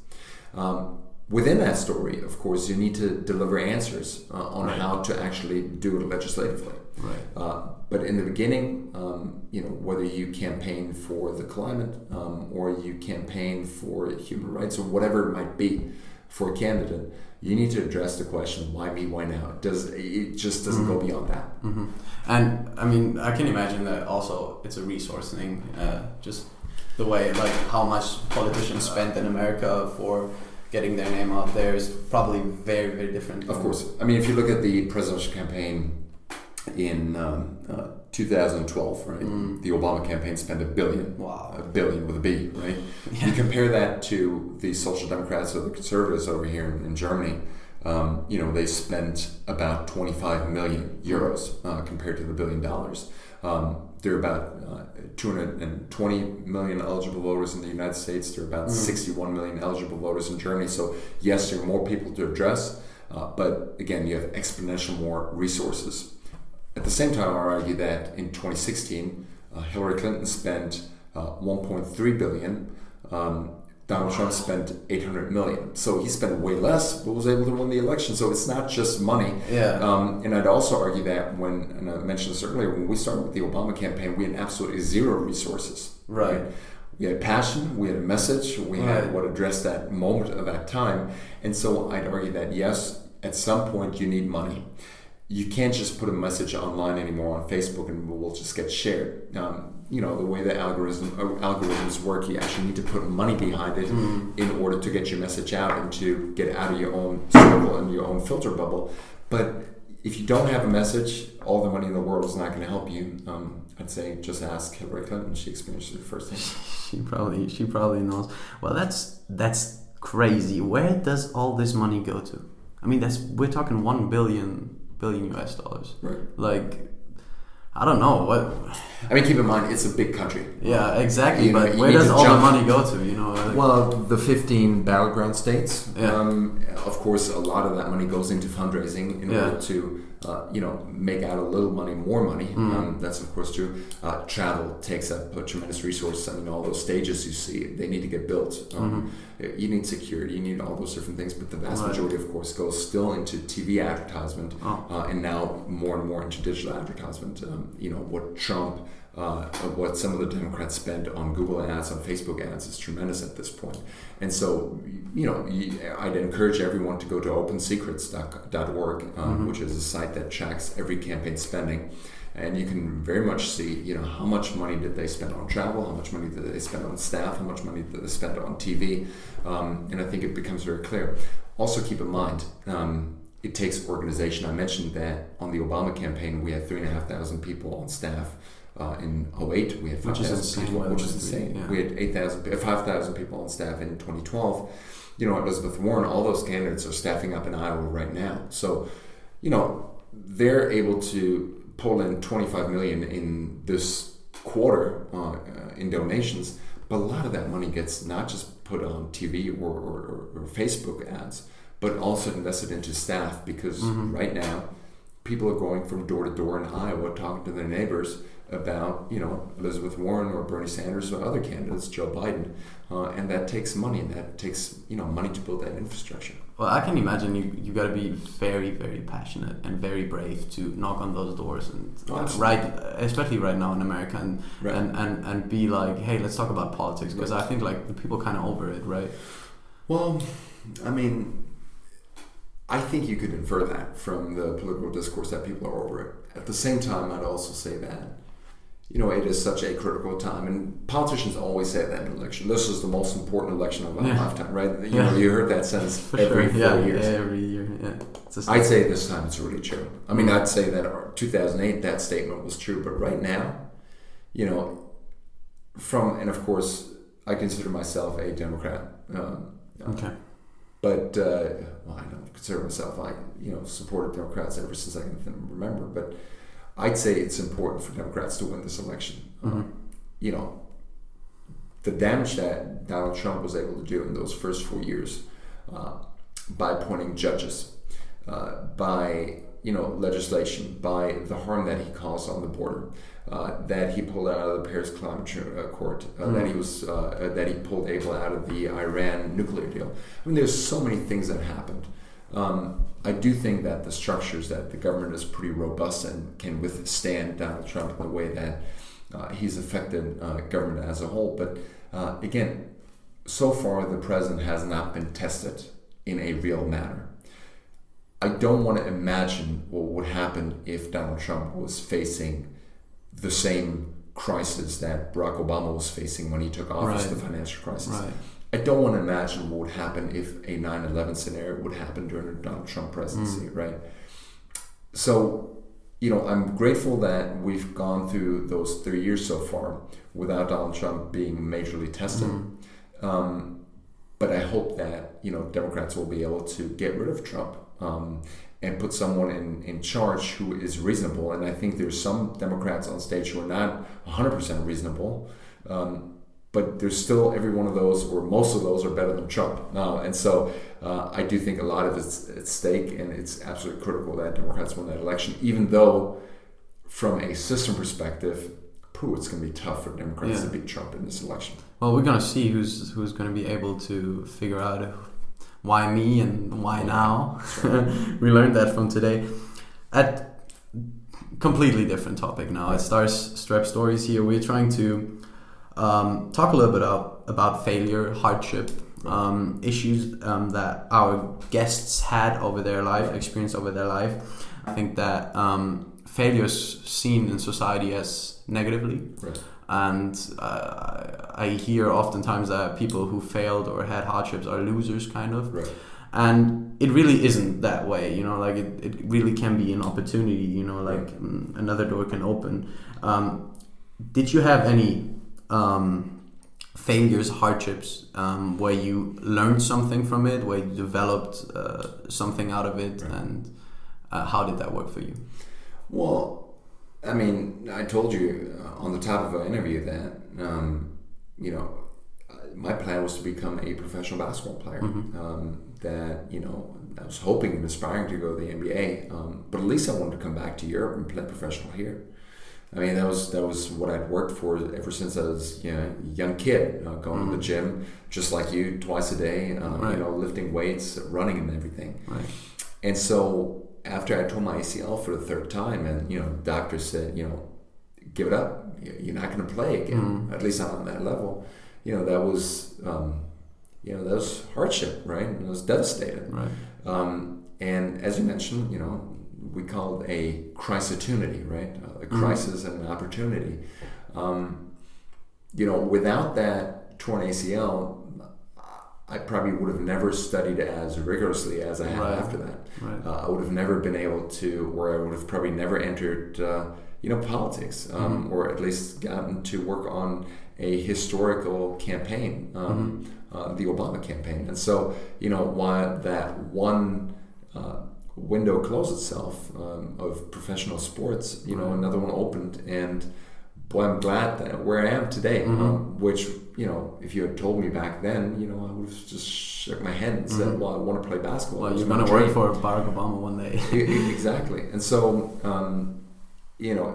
Um, within that story, of course, you need to deliver answers uh, on how to actually do it legislatively. Right. Uh, but in the beginning, um, you know, whether you campaign for the climate um, or you campaign for human rights or whatever it might be for a candidate, you need to address the question: Why me? Why now? It does it just doesn't go beyond that? hmm And I mean, I can imagine that also it's a resource thing. Uh, just the way, like, how much politicians spend in America for getting their name out there is probably very, very different. Of course. I mean, if you look at the presidential campaign in um, uh, 2012, right? Mm. The Obama campaign spent a billion. Wow. A billion with a B, right? You compare that to the Social Democrats or the Conservatives over here in, in Germany. Um, you know, they spent about 25 million euros uh, compared to the billion dollars. Um, there are about uh, 220 million eligible voters in the United States. There are about Mm. 61 million eligible voters in Germany. So, yes, there are more people to address, uh, but again, you have exponential more resources. At the same time, I argue that in 2016, uh, Hillary Clinton spent uh, 1.3 billion. Um, Donald Trump spent 800 million. So he spent way less, but was able to win the election. So it's not just money. Yeah. Um, and I'd also argue that when, and I mentioned this earlier, when we started with the Obama campaign, we had absolutely zero resources. Right. We had passion, we had a message, we Right. had what addressed that moment of that time. And so I'd argue that yes, at some point you need money. You can't just put a message online anymore on Facebook and it will just get shared. Um, you know, the way the algorithm, uh, algorithms work, you actually need to put money behind it in order to get your message out and to get out of your own circle and your own filter bubble. But if you don't have a message, all the money in the world is not going to help you. Um, I'd say just ask Hillary Clinton. She experienced it firsthand. She probably she probably knows. Well, that's that's crazy. Where does all this money go to? I mean, that's we're talking one billion billion US dollars. Right. Like, I don't know what. I mean, keep in mind, it's a big country. Yeah, exactly. You but you where does all jump- the money go to? You know. Like, Well, the 15 battleground states, Yeah. um, of course, a lot of that money goes into fundraising in Yeah. order to, uh, you know, make out a little money, more money. Mm. Um, that's, of course, true. Uh, travel takes up a tremendous resource. I mean, all those stages you see, they need to get built. Um, You need security, you need all those different things, but the vast. Right. majority, of course, goes still into TV advertisement Oh. uh, and now more and more into digital advertisement. Um, you know, what Trump, uh, what some of the Democrats spend on Google ads, on Facebook ads is tremendous at this point. And so, you know, I'd encourage everyone to go to opensecrets.org, um, Mhm. which is a site that tracks every campaign spending. And you can very much see, you know, how much money did they spend on travel, how much money did they spend on staff, how much money did they spend on TV, um, and I think it becomes very clear. Also, keep in mind, um, it takes organization. I mentioned that on the Obama campaign, we had three and a half thousand people on staff. Uh, in 08, we had Which is 5,000 insane, people, which is insane. yeah. We had 8,000, uh, 5,000 people on staff in 2012. You know, Elizabeth Warren, all those candidates are staffing up in Iowa right now. So, you know, they're able to pull in 25 million in this quarter uh, uh, in donations, but a lot of that money gets not just put on TV or, or, or, Facebook ads, but also invested into staff because Mhm. right now people are going from door to door in Iowa talking to their neighbors about, you know, Elizabeth Warren or Bernie Sanders or other candidates, Joe Biden, uh, and that takes money and that takes, you know, money to build that infrastructure. Well, I can imagine you you got to be very very passionate and very brave to knock on those doors and uh, right, especially right now in America and Right. and, and and be like, hey, let's talk about politics because I think like the people kind of over it, right? Well, I mean, I think you could infer that from the political discourse that people are over it. At the same time, I'd also say that, you know, it is such a critical time, and politicians always say that in election. This is the most important election of our Yeah. lifetime, right? You Yeah. know, you heard that sentence every sure. four yeah, years. Yeah, every year. Yeah. I'd say this time it's really true. I mean, I'd say that our 2008 that statement was true, but right now, you know, from and of course, I consider myself a Democrat. Um, uh, okay. But uh, well, I don't consider myself. I you know supported Democrats ever since I can remember. But I'd say it's important for Democrats to win this election. Uh, Mhm. you know, the damage that Donald Trump was able to do in those first four years uh, by appointing judges, uh, by you know legislation, by the harm that he caused on the border, uh, that he pulled out of the Paris Climate uh, Accord, uh, Mm. that he was uh, uh, that he pulled Abel out of the Iran nuclear deal. I mean, there's so many things that happened. Um, I do think that the structures that the government is pretty robust and can withstand Donald Trump in the way that uh, he's affected uh, government as a whole. But uh, again, so far the president has not been tested in a real manner. I don't want to imagine what would happen if Donald Trump was facing the same crisis that Barack Obama was facing when he took office, Right. the financial crisis. Right. I don't want to imagine what would happen if a 9 11 scenario would happen during the Donald Trump presidency, Mm. right? So you know, I'm grateful that we've gone through those three years so far without Donald Trump being majorly tested. Mm. Um, but I hope that you know Democrats will be able to get rid of Trump um, and put someone in, in charge who is reasonable. And I think there's some Democrats on stage who are not 100% reasonable. Um, but there's still every one of those, or most of those, are better than Trump now. And so uh, I do think a lot of it's at stake, and it's absolutely critical that Democrats win that election, even though, from a system perspective, pooh, it's going to be tough for Democrats yeah. to beat Trump in this election. Well, we're going to see who's who's going to be able to figure out why me and why now. we learned that from today. At completely different topic now. It starts strep stories here. We're trying to um, talk a little bit about, about failure, hardship, um, issues um, that our guests had over their life, experience over their life. I think that um, failure is seen in society as negatively. Right. And uh, I hear oftentimes that people who failed or had hardships are losers, kind of. Right. And it really isn't that way, you know, like it, it really can be an opportunity, you know, like right. Mm, another door can open. Um, did you have any um, failures, hardships, um, where you learned something from it, where you developed uh, something out of it, right. and uh, how did that work for you? Well, I mean, I told you uh, on the top of our interview that um, you know my plan was to become a professional basketball player. Mm-hmm. Um, that you know I was hoping and aspiring to go to the NBA, um, but at least I wanted to come back to Europe and play professional here. I mean, that was that was what I'd worked for ever since I was you know a young kid, uh, going mm-hmm. to the mm-hmm. gym just like you twice a day, uh, right. you know, lifting weights, running, and everything. Right. And so after I tore my ACL for the third time, and you know, doctors said, you know, give it up, you're not going to play again, mm-hmm. at least not on that level. You know, that was um, you know that was hardship, right? And I was devastated. Right. Um, and as you mentioned, you know, we call it a crisis-opportunity, right? A mm-hmm. crisis mm-hmm. and an opportunity. Um, you know, without that torn ACL, I probably would have never studied as rigorously as I have right. after that. Right. Uh, I would have never been able to, or I would have probably never entered, uh, you know, politics, um, mm-hmm. or at least gotten to work on a historical campaign, um, mm-hmm. uh, the Obama campaign. And so, you know, while that one uh, window closed itself um, of professional sports, you know, another one opened, and boy, I'm glad that where I am today. Mm-hmm. Um, which you know, if you had told me back then, you know, I would have just shook my head and said, mm-hmm. "Well, I want to play basketball." Well, you're going to work for Barack Obama one day. exactly, and so um, you know,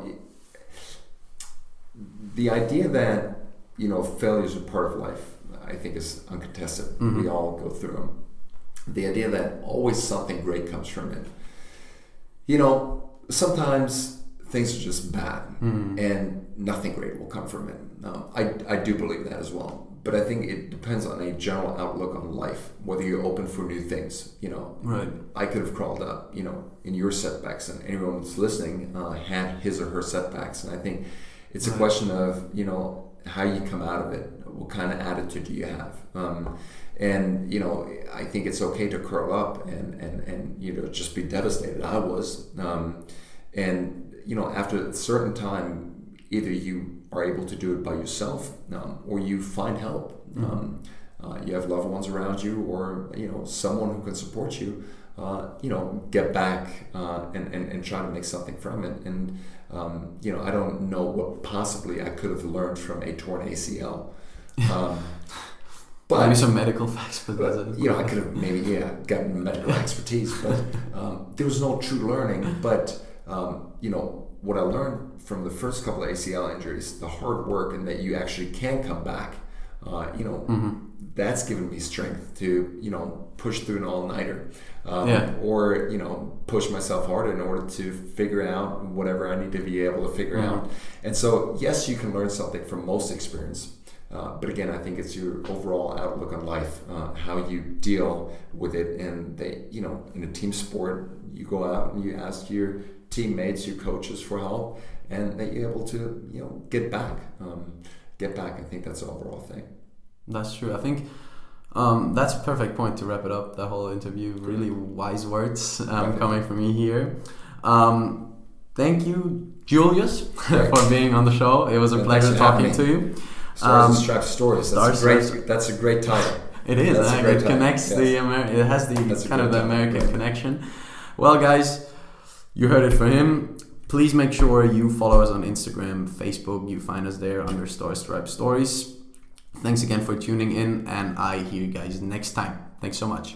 the idea that you know failures are part of life, I think, is uncontested. Mm-hmm. We all go through them the idea that always something great comes from it. You know, sometimes things are just bad mm. and nothing great will come from it. Um, I, I do believe that as well. But I think it depends on a general outlook on life, whether you're open for new things. You know, right. I could have crawled up, you know, in your setbacks, and anyone that's listening uh, had his or her setbacks. And I think it's a right. question of, you know, how you come out of it. What kind of attitude do you have? Um, and you know i think it's okay to curl up and and and you know just be devastated i was um, and you know after a certain time either you are able to do it by yourself um, or you find help mm-hmm. um, uh, you have loved ones around you or you know someone who can support you uh, you know get back uh, and, and, and try to make something from it and um, you know i don't know what possibly i could have learned from a torn acl um, but maybe some medical facts, but, but you know, I could have maybe yeah gotten medical expertise, but um, there was no true learning. But um, you know, what I learned from the first couple of ACL injuries, the hard work, and that you actually can come back. Uh, you know, mm-hmm. that's given me strength to you know push through an all nighter, um, yeah. or you know push myself harder in order to figure out whatever I need to be able to figure mm-hmm. out. And so, yes, you can learn something from most experience. Uh, but again, I think it's your overall outlook on life, uh, how you deal with it, and they, you know, in a team sport, you go out and you ask your teammates, your coaches for help, and that you're able to, you know, get back, um, get back. I think that's the overall thing. That's true. I think um, that's a perfect point to wrap it up. The whole interview, really wise words um, coming from me here. Um, thank you, Julius, for being on the show. It was a Yeah, pleasure thanks for having talking to you. Stars Um, and Stripes stories. That's a great. That's a great title. It is. Uh, it connects yes. the Amer- It has the That's kind of the American yeah. connection. Well, guys, you heard it from him. Please make sure you follow us on Instagram, Facebook. You find us there under Star Stripe Stories. Thanks again for tuning in, and I hear you guys next time. Thanks so much.